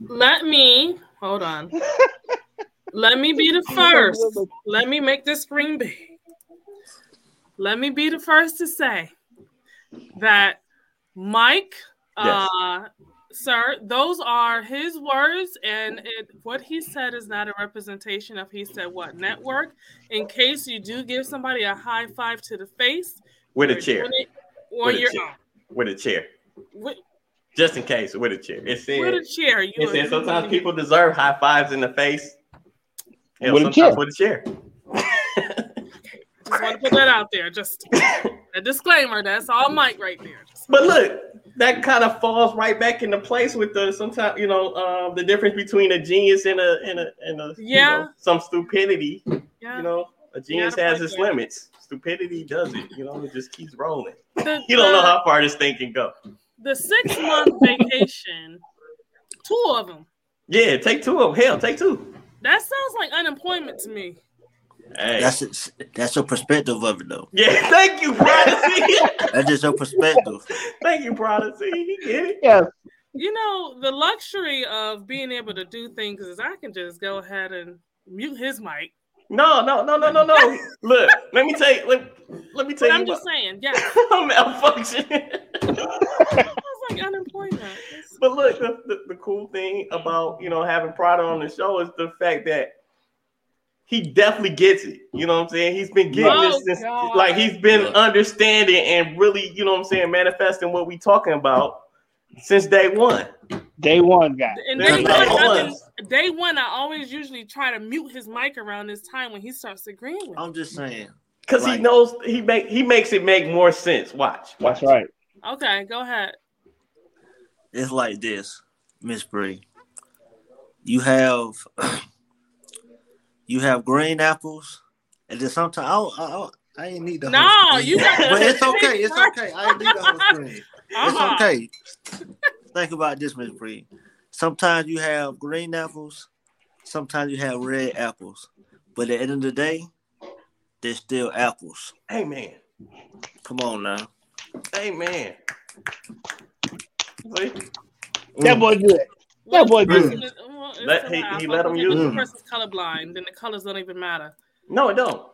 Let me hold on. Let me be the first. Let me make this screen big. Let me be the first to say that Mike, yes. uh, sir, those are his words, and it, what he said is not a representation of he said what network. In case you do give somebody a high five to the face with a chair, with a chair. with a chair. With, just in case, with a chair. It said, with a chair. You it said sometimes people deserve high fives in the face. Hell, with, a chair. with a chair. Just want to put that out there. Just a disclaimer. That's all Mike right there. But look, that kind of falls right back into place with the sometimes you know uh, the difference between a genius and a and a and a yeah you know, some stupidity. Yeah. You know, a genius has its limits. Stupidity does it. You know, it just keeps rolling. The, you don't know how far this thing can go. The six month vacation, two of them. Yeah, take two of them. Hell, take two. That sounds like unemployment to me. Hey. That's it, that's your perspective of it, though. Yeah, thank you, Prodigy. that's just your perspective. thank you, Prodigy. You get it? Yeah. You know, the luxury of being able to do things is I can just go ahead and mute his mic. No, no, no, no, no, no. Look, let me tell you. Let, let me tell but you. I'm just saying, yeah. I'm malfunctioning. It's like unemployment. But look, the, the, the cool thing about you know having Prada on the show is the fact that he definitely gets it. You know what I'm saying? He's been getting oh, this since God. like he's been understanding and really, you know what I'm saying, manifesting what we talking about since day one. Day one, guy. And day one, I day one, I always usually try to mute his mic around this time when he starts agreeing with I'm just saying. Because like, he knows he make he makes it make more sense. Watch. Watch. That's right. Okay, go ahead. It's like this, Miss Bree. You have you have green apples, and then sometimes I, I, I ain't need the no, you got but it's okay. It's okay. I ain't need the whole screen. Uh-huh. It's okay. Think about this, Miss Bree. Sometimes you have green apples, sometimes you have red apples, but at the end of the day, they're still apples. Amen. Come on now. Amen. That boy good. That boy good let, he, he let them use them. The person's colorblind, then the colors don't even matter. No, it don't.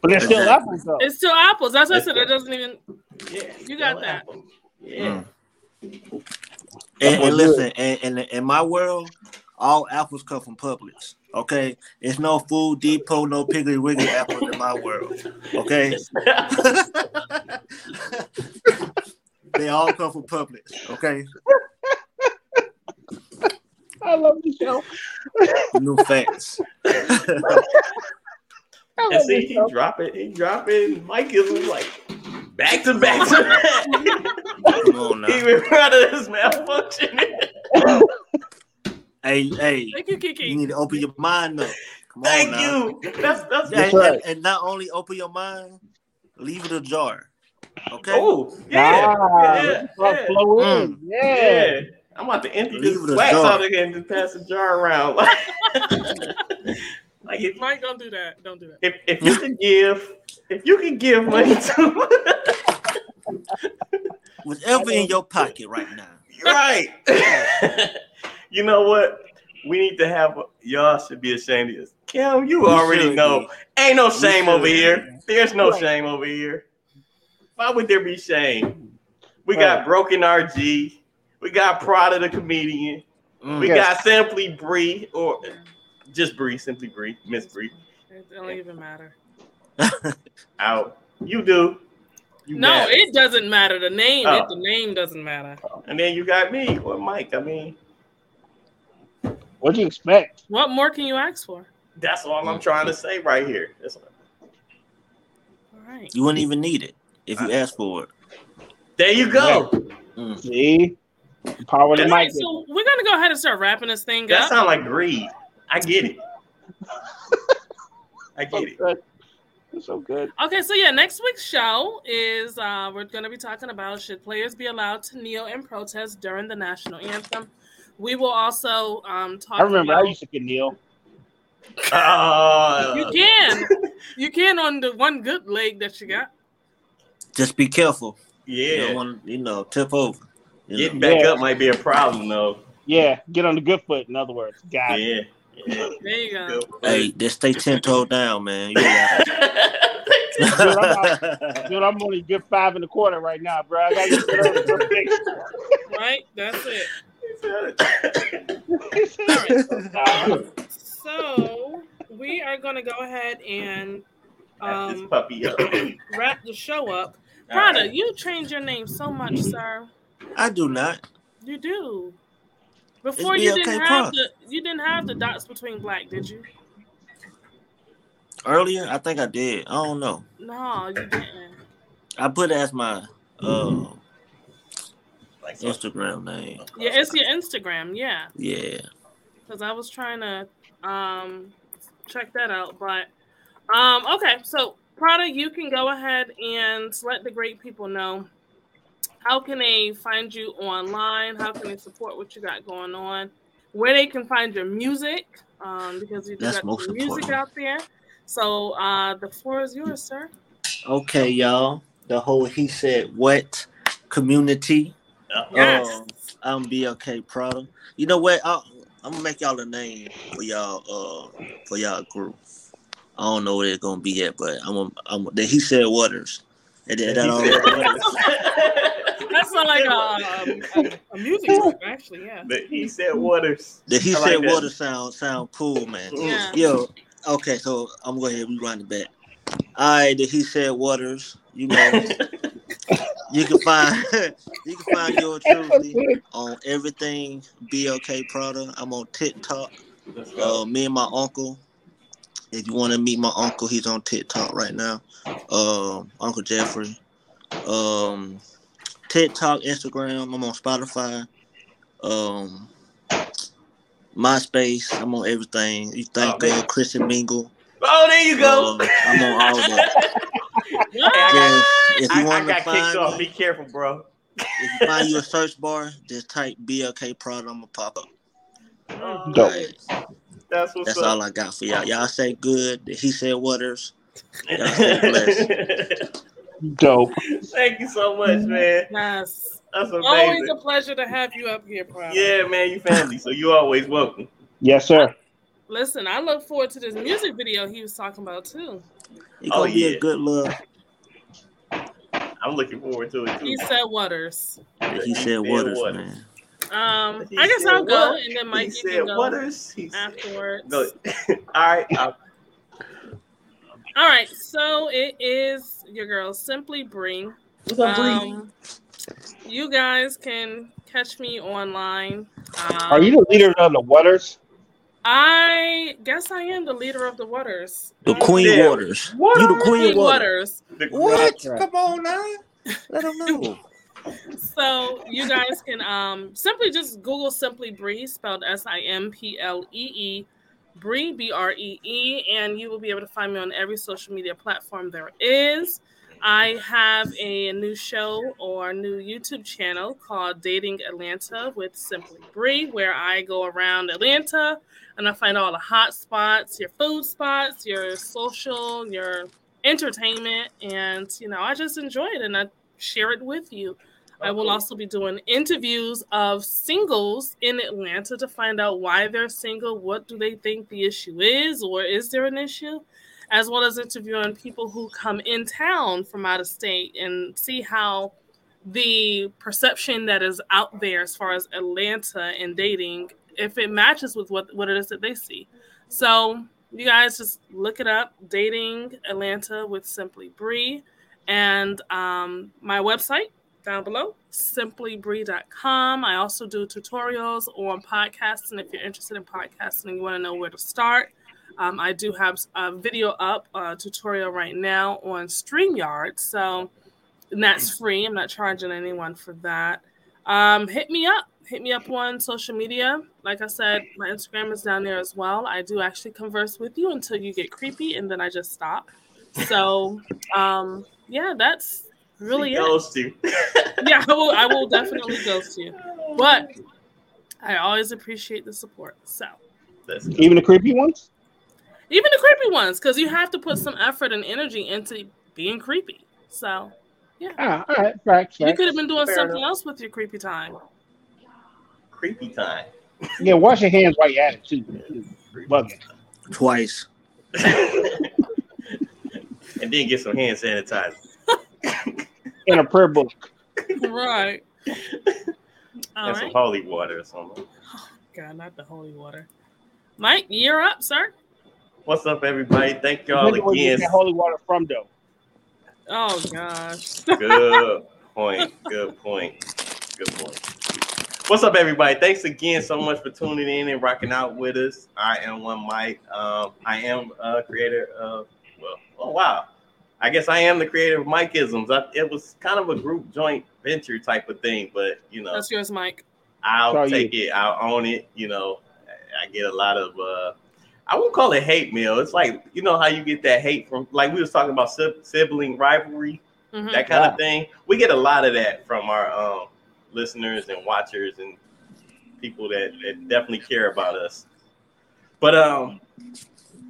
But it's still apples, though. It's still apples. That's what I said. It doesn't even. Yeah, you got that. Apples. Yeah. Mm. And, and listen, in, in my world, all apples come from Publix. Okay, it's no Food Depot, no Piggly Wiggly apples in my world. Okay, they all come from Publix. Okay. I love the show. New facts. and see, he drop it, he drop it. Mike is like back to back to back. Come on now. Even proud of this malfunction. hey, hey. Thank you, Kiki. You need to open your mind up. Come Thank on you. That's that's, that's right. and, and, not only open your mind, leave it ajar. Okay. Oh, yeah. Ah, yeah, yeah. Flow in. Mm. yeah. Yeah. I'm about to empty this wax out again and pass the jar around. like, if, Mike, don't do that. Don't do that. If, if you can give, if you can give money to whatever in your pocket right now. Right. you know what? We need to have y'all should be ashamed of this. Kim, you we already know. Be. Ain't no shame over here. There's no right. shame over here. Why would there be shame? We right. got broken RG. We got Prada the comedian. Mm, we yes. got Simply Bree, or just Bree, Simply Bree, Miss Bree. It don't even matter. Out. You do. You no, matter. it doesn't matter. The name, oh. it, the name doesn't matter. And then you got me or Mike. I mean, what do you expect? What more can you ask for? That's all I'm trying to say right here. That's all right. You wouldn't even need it if you asked for it. There you go. Mm. See, Power to Mike. So we're gonna go ahead and start wrapping this thing that up. That sounds like greed. I get it. I get so it. Good. So good. Okay, so yeah, next week's show is uh, we're going to be talking about should players be allowed to kneel and protest during the national anthem. We will also um, talk. I remember about, I used to kneel. Uh, you can, you can on the one good leg that you got. Just be careful. Yeah, you, want, you know, tip over. Getting back yeah. up might be a problem though. Yeah, get on the good foot. In other words, got yeah. yeah. There you go. Hey, just stay ten toe down, man. Yeah. dude, I'm, dude, I'm only good five and a quarter right now, bro. I got to Right, that's it. so we are gonna go ahead and um, wrap the show up. Prada, right. you changed your name so much, sir. I do not. You do. Before you didn't have the you didn't have the dots between black, did you? Earlier, I think I did. I don't know. No, you didn't. I put it as my uh, like Instagram name. Yeah, it's your Instagram. Yeah. Yeah. Because I was trying to um check that out, but um okay. So Prada, you can go ahead and let the great people know how can they find you online? How can they support what you got going on? Where they can find your music, um, because you got music important. out there. So uh, the floor is yours, sir. Okay, y'all. The whole he said what community. Yes. Um, I'm BLK Prada. You know what? i am gonna make y'all a name for y'all uh for y'all group. I don't know where it's gonna be yet, but I'm a, I'm a, he said Waters. And then that all That's not like a, a, a, music group, actually. Yeah. The he said Waters. The he I said like Waters sound sound cool, man. Yeah. Yo, okay, so I'm gonna go ahead and rewind it back. All right, the he said Waters. You know, you can find you can find your truly on everything. BLK Prada. I'm on TikTok. Uh, me and my uncle. If you want to meet my uncle, he's on TikTok right now. Uh, uncle Jeffrey. Um, TikTok, Instagram. I'm on Spotify. Um, MySpace. I'm on everything. You think oh, uh, Christian Mingle. Oh, there you go. Um, I'm on all that. if you want I, I got kicked off. Me, Be careful, bro. if you find you a search bar, just type BLK Prada. I'm gonna pop up. Oh, right. That's what's That's up. all I got for y'all. Y'all say good. He said waters. Y'all say blessed. Dope. Thank you so much, man. Yes. That's amazing. Always a pleasure to have you up here, bro. Yeah, man, you family, so you always welcome. Yes, sir. Listen, I look forward to this music video he was talking about too. It's oh, gonna yeah. be a good look. I'm looking forward to it too. He said Waters. Yeah, he, he, said, said Waters, waters, man. Um, he I guess I'll go, and then Mike he you can go Waters. He afterwards. All right. I'll... All right. So it is your girl, Simply Bree. What's up, um, You guys can catch me online. Um, Are you the leader of the Waters? I guess I am the leader of the Waters. The Queen yeah. Waters. What you the Queen, Waters. Waters. What? Come on now. Let them know. so you guys can um simply just Google Simply Bree, spelled S I M P L E E, Bree B R E E, and you will be able to find me on every social media platform there is. I have a new show or new YouTube channel called Dating Atlanta with Simply Bree, where I go around Atlanta and I find all the hot spots, your food spots, your social, your entertainment, and you know, I just enjoy it and I share it with you. I will also be doing interviews of singles in Atlanta to find out why they're single, what do they think the issue is, or is there an issue, as well as interviewing people who come in town from out of state and see how the perception that is out there as far as Atlanta and dating if it matches with what, what it is that they see. So you guys just look it up, Dating Atlanta with Simply Bree. And um, my website down below, simplybree.com. I also do tutorials on podcasting. If you're interested in podcasting and you want to know where to start, um, I do have a video up, a tutorial right now on StreamYard. So that's free. I'm not charging anyone for that. Um, hit me up hit me up on social media. Like I said, my Instagram is down there as well. I do actually converse with you until you get creepy, and then I just stop. So, um, yeah, that's really it. Ghost you. yeah, I will. I will definitely ghost you, but I always appreciate the support. So, even the creepy ones. Even the creepy ones, because you have to put some effort and energy into being creepy. So, yeah. Ah, all right, right. You could have been doing Fair something enough. else with your creepy time creepy time. yeah, wash your hands while you're at it too. Bugging. Twice. and then get some hand sanitizer. In a prayer book. Right. and some holy water or something. Oh, God, not the holy water. Mike, you're up, sir. What's up, everybody? Thank y'all again. Where you get holy water from, though? Oh gosh. Good point. Good point. Good point. What's up, everybody? Thanks again so much for tuning in and rocking out with us. I am one Mike. Um, I am a creator of well, oh wow. I guess I am the creator of Mikeisms. I, it was kind of a group joint venture type of thing, but you know, that's yours, Mike. I'll Sorry take you. it. I'll own it. You know, I get a lot of uh, I won't call it hate mail. It's like you know how you get that hate from like we was talking about sibling rivalry, mm-hmm. that kind yeah. of thing. We get a lot of that from our um, listeners and watchers and people that, that definitely care about us. But um,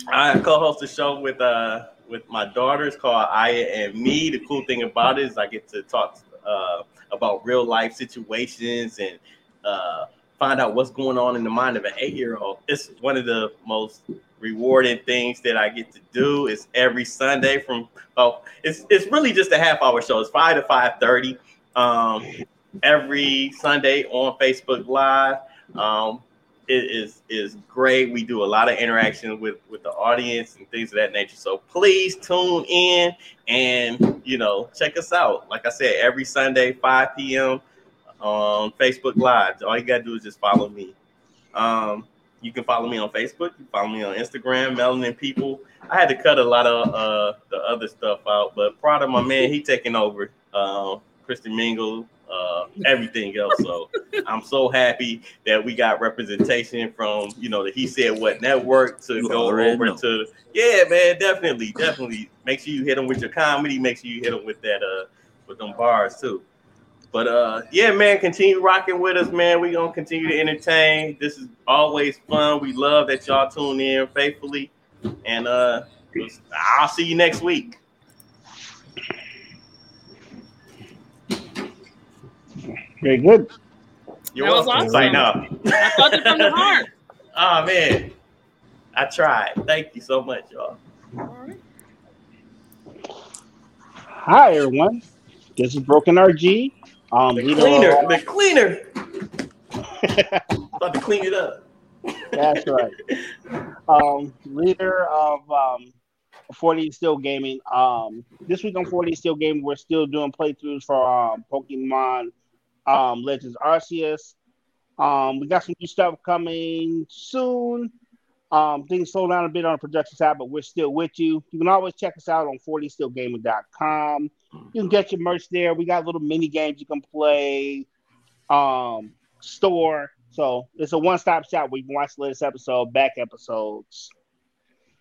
I co-host the show with uh with my daughters called Aya and Me. The cool thing about it is I get to talk uh, about real life situations and uh, find out what's going on in the mind of an eight year old. It's one of the most rewarding things that I get to do. It's every Sunday from oh, it's it's really just a half hour show. It's five to five thirty. Um, every Sunday on Facebook Live. Um, is is great. We do a lot of interaction with with the audience and things of that nature. So please tune in and you know check us out. Like I said, every Sunday, 5 p.m. on Facebook Live. All you gotta do is just follow me. Um, you can follow me on Facebook. You follow me on Instagram, Melanin People. I had to cut a lot of uh, the other stuff out, but proud of my man. He taking over. Uh, Christian Mingle, uh, everything else. So I'm so happy that we got representation from you know the He Said What Network to you go over know. to yeah, man, definitely, definitely. Make sure you hit them with your comedy. Make sure you hit them with that uh with them bars too. But uh yeah, man, continue rocking with us, man. We gonna continue to entertain. This is always fun. We love that y'all tune in faithfully, and uh I'll see you next week. Very good. You're that welcome. Awesome. Right now. I thought it from the heart. oh man, I tried. Thank you so much, y'all. Hi everyone. This is Broken RG. Um, the cleaner. Of, the cleaner. About to clean it up. That's right. Um, leader of um, 40 Still Gaming. Um, this week on 40 Still Gaming, we're still doing playthroughs for um, Pokemon um, Legends Arceus. Um, we got some new stuff coming soon. Um, things slow down a bit on the production side, but we're still with you. You can always check us out on 40stillgaming.com. You can get your merch there. We got little mini games you can play, um, store. So it's a one stop shop where you can watch the latest episode, back episodes.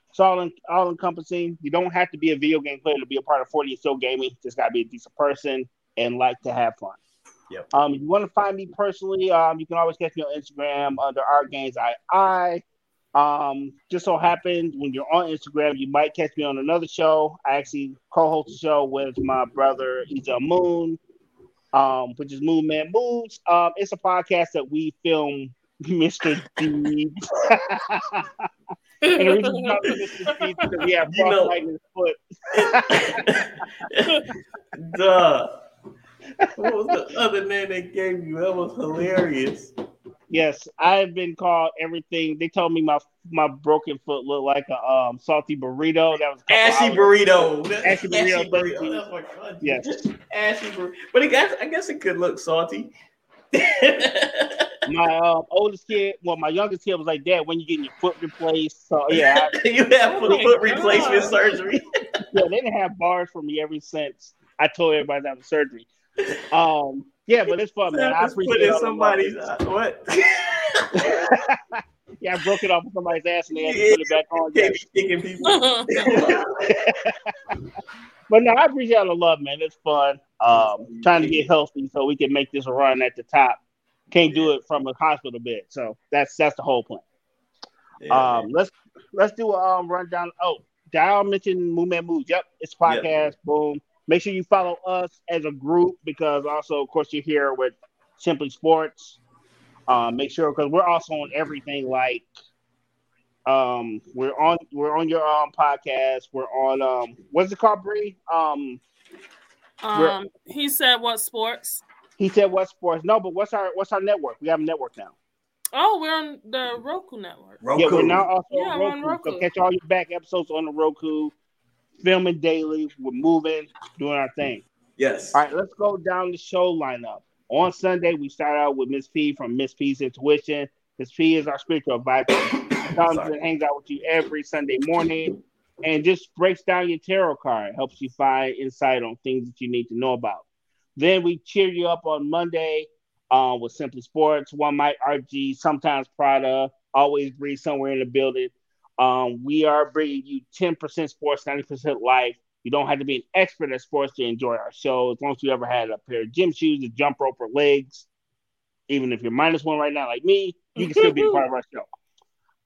It's all in, all encompassing. You don't have to be a video game player to be a part of 40 Still Gaming. Just gotta be a decent person and like to have fun. Yep. Um, if you want to find me personally, um, you can always catch me on Instagram under our games I I. Um, just so happens when you're on Instagram, you might catch me on another show. I actually co-host a show with my brother Ija Moon, um, which is Moon Man Moves. Um, it's a podcast that we film Mr. D. and the reason we call Mr. D because we have frostbite in his foot. Duh what was the other name they gave you? That was hilarious. Yes, I've been called everything. They told me my my broken foot looked like a um, salty burrito. That was ashy burrito. Ashy burrito. Ashy burrito. That's my cousin. Yes, ashy burrito. But it got, I guess it could look salty. my uh, oldest kid, well, my youngest kid was like, "Dad, when you getting your foot replaced?" So yeah, I, you have foot, foot replacement surgery. yeah, they didn't have bars for me ever since I told everybody that was surgery. Um, yeah, but it's fun, man. I appreciate it. Somebody's uh, what? yeah, I broke it off of somebody's ass and they had to put it back on. Kicking people. but no, I appreciate all the love, man. It's fun. Um, trying to get healthy so we can make this a run at the top. Can't do it from a hospital bed, so that's that's the whole point. Yeah, um, let's let's do a um, rundown. Oh, Dial mentioned Moon Man Moves. Yep, it's podcast. Yep. Boom. Make sure you follow us as a group because also, of course, you're here with Simply Sports. Uh, make sure because we're also on everything like um we're on we're on your um podcast. We're on um what's it called Bree? Um um he said what sports? He said what sports. No but what's our what's our network? We have a network now. Oh we're on the Roku network. Roku. yeah we're now also yeah, Roku. on Roku. So catch all your back episodes on the Roku filming daily. We're moving, doing our thing. Yes. All right, let's go down the show lineup. On Sunday, we start out with Miss P from Miss P's Intuition. Miss P is our spiritual advisor. Comes and hangs out with you every Sunday morning and just breaks down your tarot card, helps you find insight on things that you need to know about. Then we cheer you up on Monday uh, with Simply Sports, One Mic RG, sometimes Prada, always breathe somewhere in the building. Um, we are bringing you 10% sports, 90% life. You don't have to be an expert at sports to enjoy our show. As long as you ever had a pair of gym shoes, a jump rope, or legs, even if you're minus one right now, like me, you can still be a part of our show.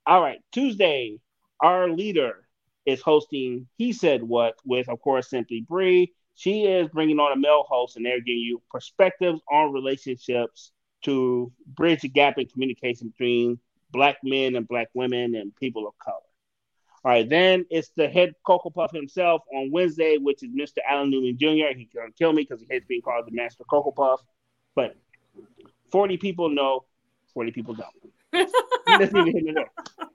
All right, Tuesday, our leader is hosting He Said What with, of course, Simply Bree. She is bringing on a male host, and they're giving you perspectives on relationships to bridge the gap in communication between Black men and Black women and people of color. All right, then it's the head Cocoa Puff himself on Wednesday, which is Mr. Alan Newman Jr. He's gonna kill me because he hates being called the Master Cocoa Puff. But 40 people know, 40 people don't. Let's leave it there.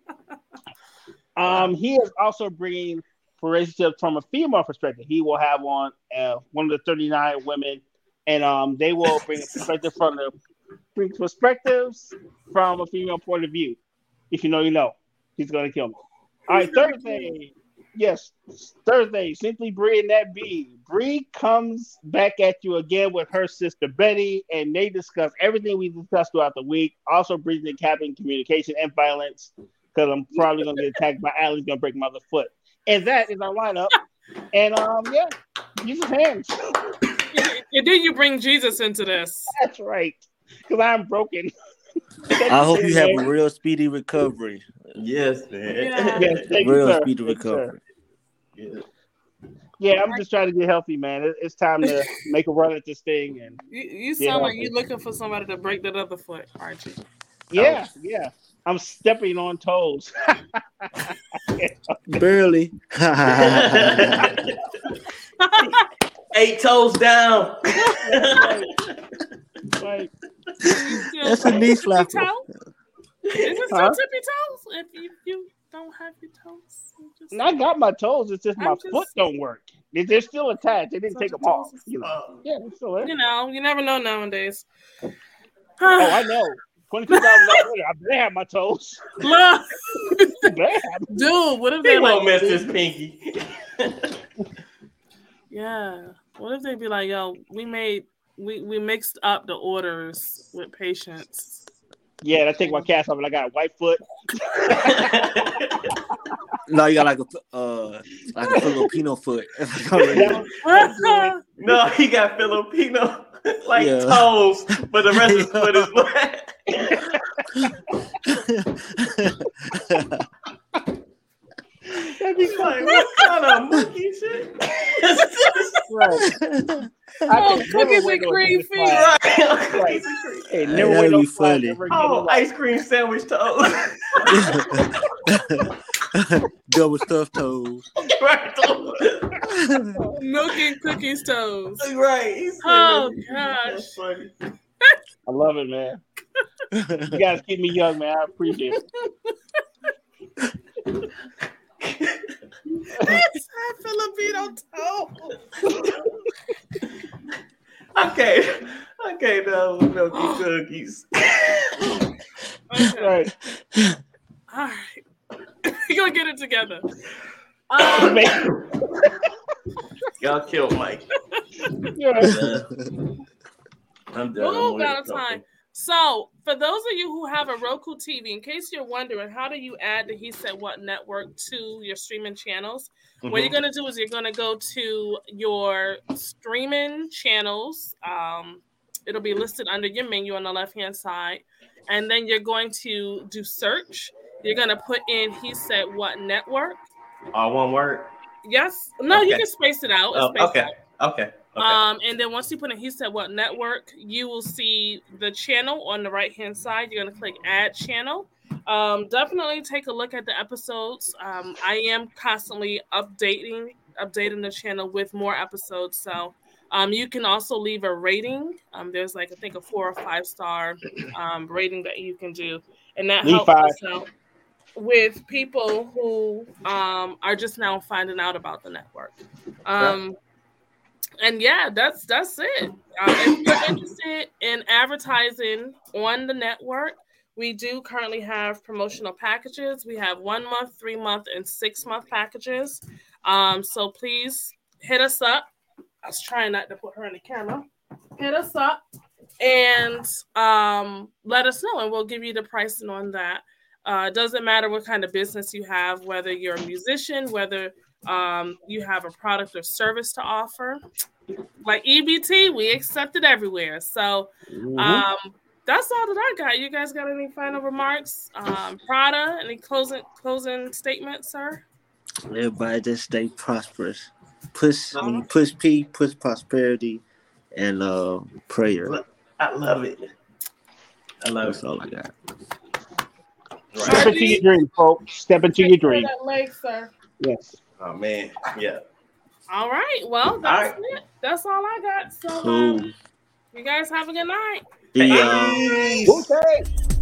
Um, he is also bringing for relationships from a female perspective. He will have on uh, one of the 39 women, and um, they will bring a perspective from the perspectives from a female point of view. If you know, you know. He's gonna kill me. All right, Thursday. Yes, Thursday. Simply Bree and that B. Bree comes back at you again with her sister Betty, and they discuss everything we discussed throughout the week. Also, bridging the gap in communication and violence, because I'm probably gonna get attacked by Allie's gonna break my other foot. And that is our lineup. And um, yeah, Jesus hands. And then you bring Jesus into this. That's right, because I'm broken. I hope you have a real speedy recovery. Yes, man. Yeah. yes, real you, speedy recovery. Yeah. Yeah, I'm just trying to get healthy, man. It's time to make a run at this thing. And you, you sound like you're looking for somebody to break that other foot, aren't you? Yeah, oh. yeah. I'm stepping on toes. Barely. Eight toes down. right. That's a knee flapper. Is it still huh? tippy toes? If you, you don't have your toes, just... I got my toes. It's just I'm my just... foot don't work. They're still attached. They didn't so take them off. You know. Oh. Yeah, still there. You know, you never know nowadays. oh, I know. Twenty two thousand dollars. I better have my toes. Dude, what if they, they won't like, miss this pinky? yeah. What if they be like, yo, we made we we mixed up the orders with patients. Yeah, I take my cast off and I got a white foot. no, you got like a uh like a Filipino foot. no, he got Filipino like yeah. toes, but the rest of his foot is black. That'd be like, what kind of monkey shit? right. Oh, cookies and cream feet. Right. right. Hey, never hey, no funny. Oh, ice cream sandwich toes. Double stuffed toes. Right. Milk and cookies toes. Right. Oh gosh. I love it, man. You guys keep me young, man. I appreciate it. It's Filipino toe. okay. Okay, now milky cookies. okay. Right. All right. We're gonna get it together. Um, Y'all killed Mike. Yeah. I'm done. Oh, Valentine. So, for those of you who have a Roku TV, in case you're wondering, how do you add the He Said What network to your streaming channels? Mm-hmm. What you're going to do is you're going to go to your streaming channels. Um, it'll be listed under your menu on the left hand side. And then you're going to do search. You're going to put in He Said What network. All one word? Yes. No, okay. you can space it out. Oh, okay. Out. Okay. Okay. Um, and then once you put in He Said What Network, you will see the channel on the right hand side. You're going to click Add Channel. Um, definitely take a look at the episodes. Um, I am constantly updating updating the channel with more episodes. So um, you can also leave a rating. Um, there's like I think a four or five star um, rating that you can do, and that helps us out with people who um, are just now finding out about the network. Um, and yeah, that's that's it. Uh, if you're interested in advertising on the network, we do currently have promotional packages. We have one month, three month, and six month packages. Um, so please hit us up. I was trying not to put her in the camera. Hit us up and um, let us know, and we'll give you the pricing on that. Uh, doesn't matter what kind of business you have, whether you're a musician, whether um, you have a product or service to offer. Like EBT, we accept it everywhere. So mm-hmm. um, that's all that I got. You guys got any final remarks? Um, Prada, any closing closing statements, sir? Everybody just stay prosperous. Push, uh-huh. push peace, push prosperity, and uh, prayer. I love it. I love That's it. all I got. Right. Step into your dream, folks. Step into your dream. That leg, sir. Yes. Oh man, yeah. All right. Well, that's all right. it. That's all I got. So, um, you guys have a good night. Peace. Okay.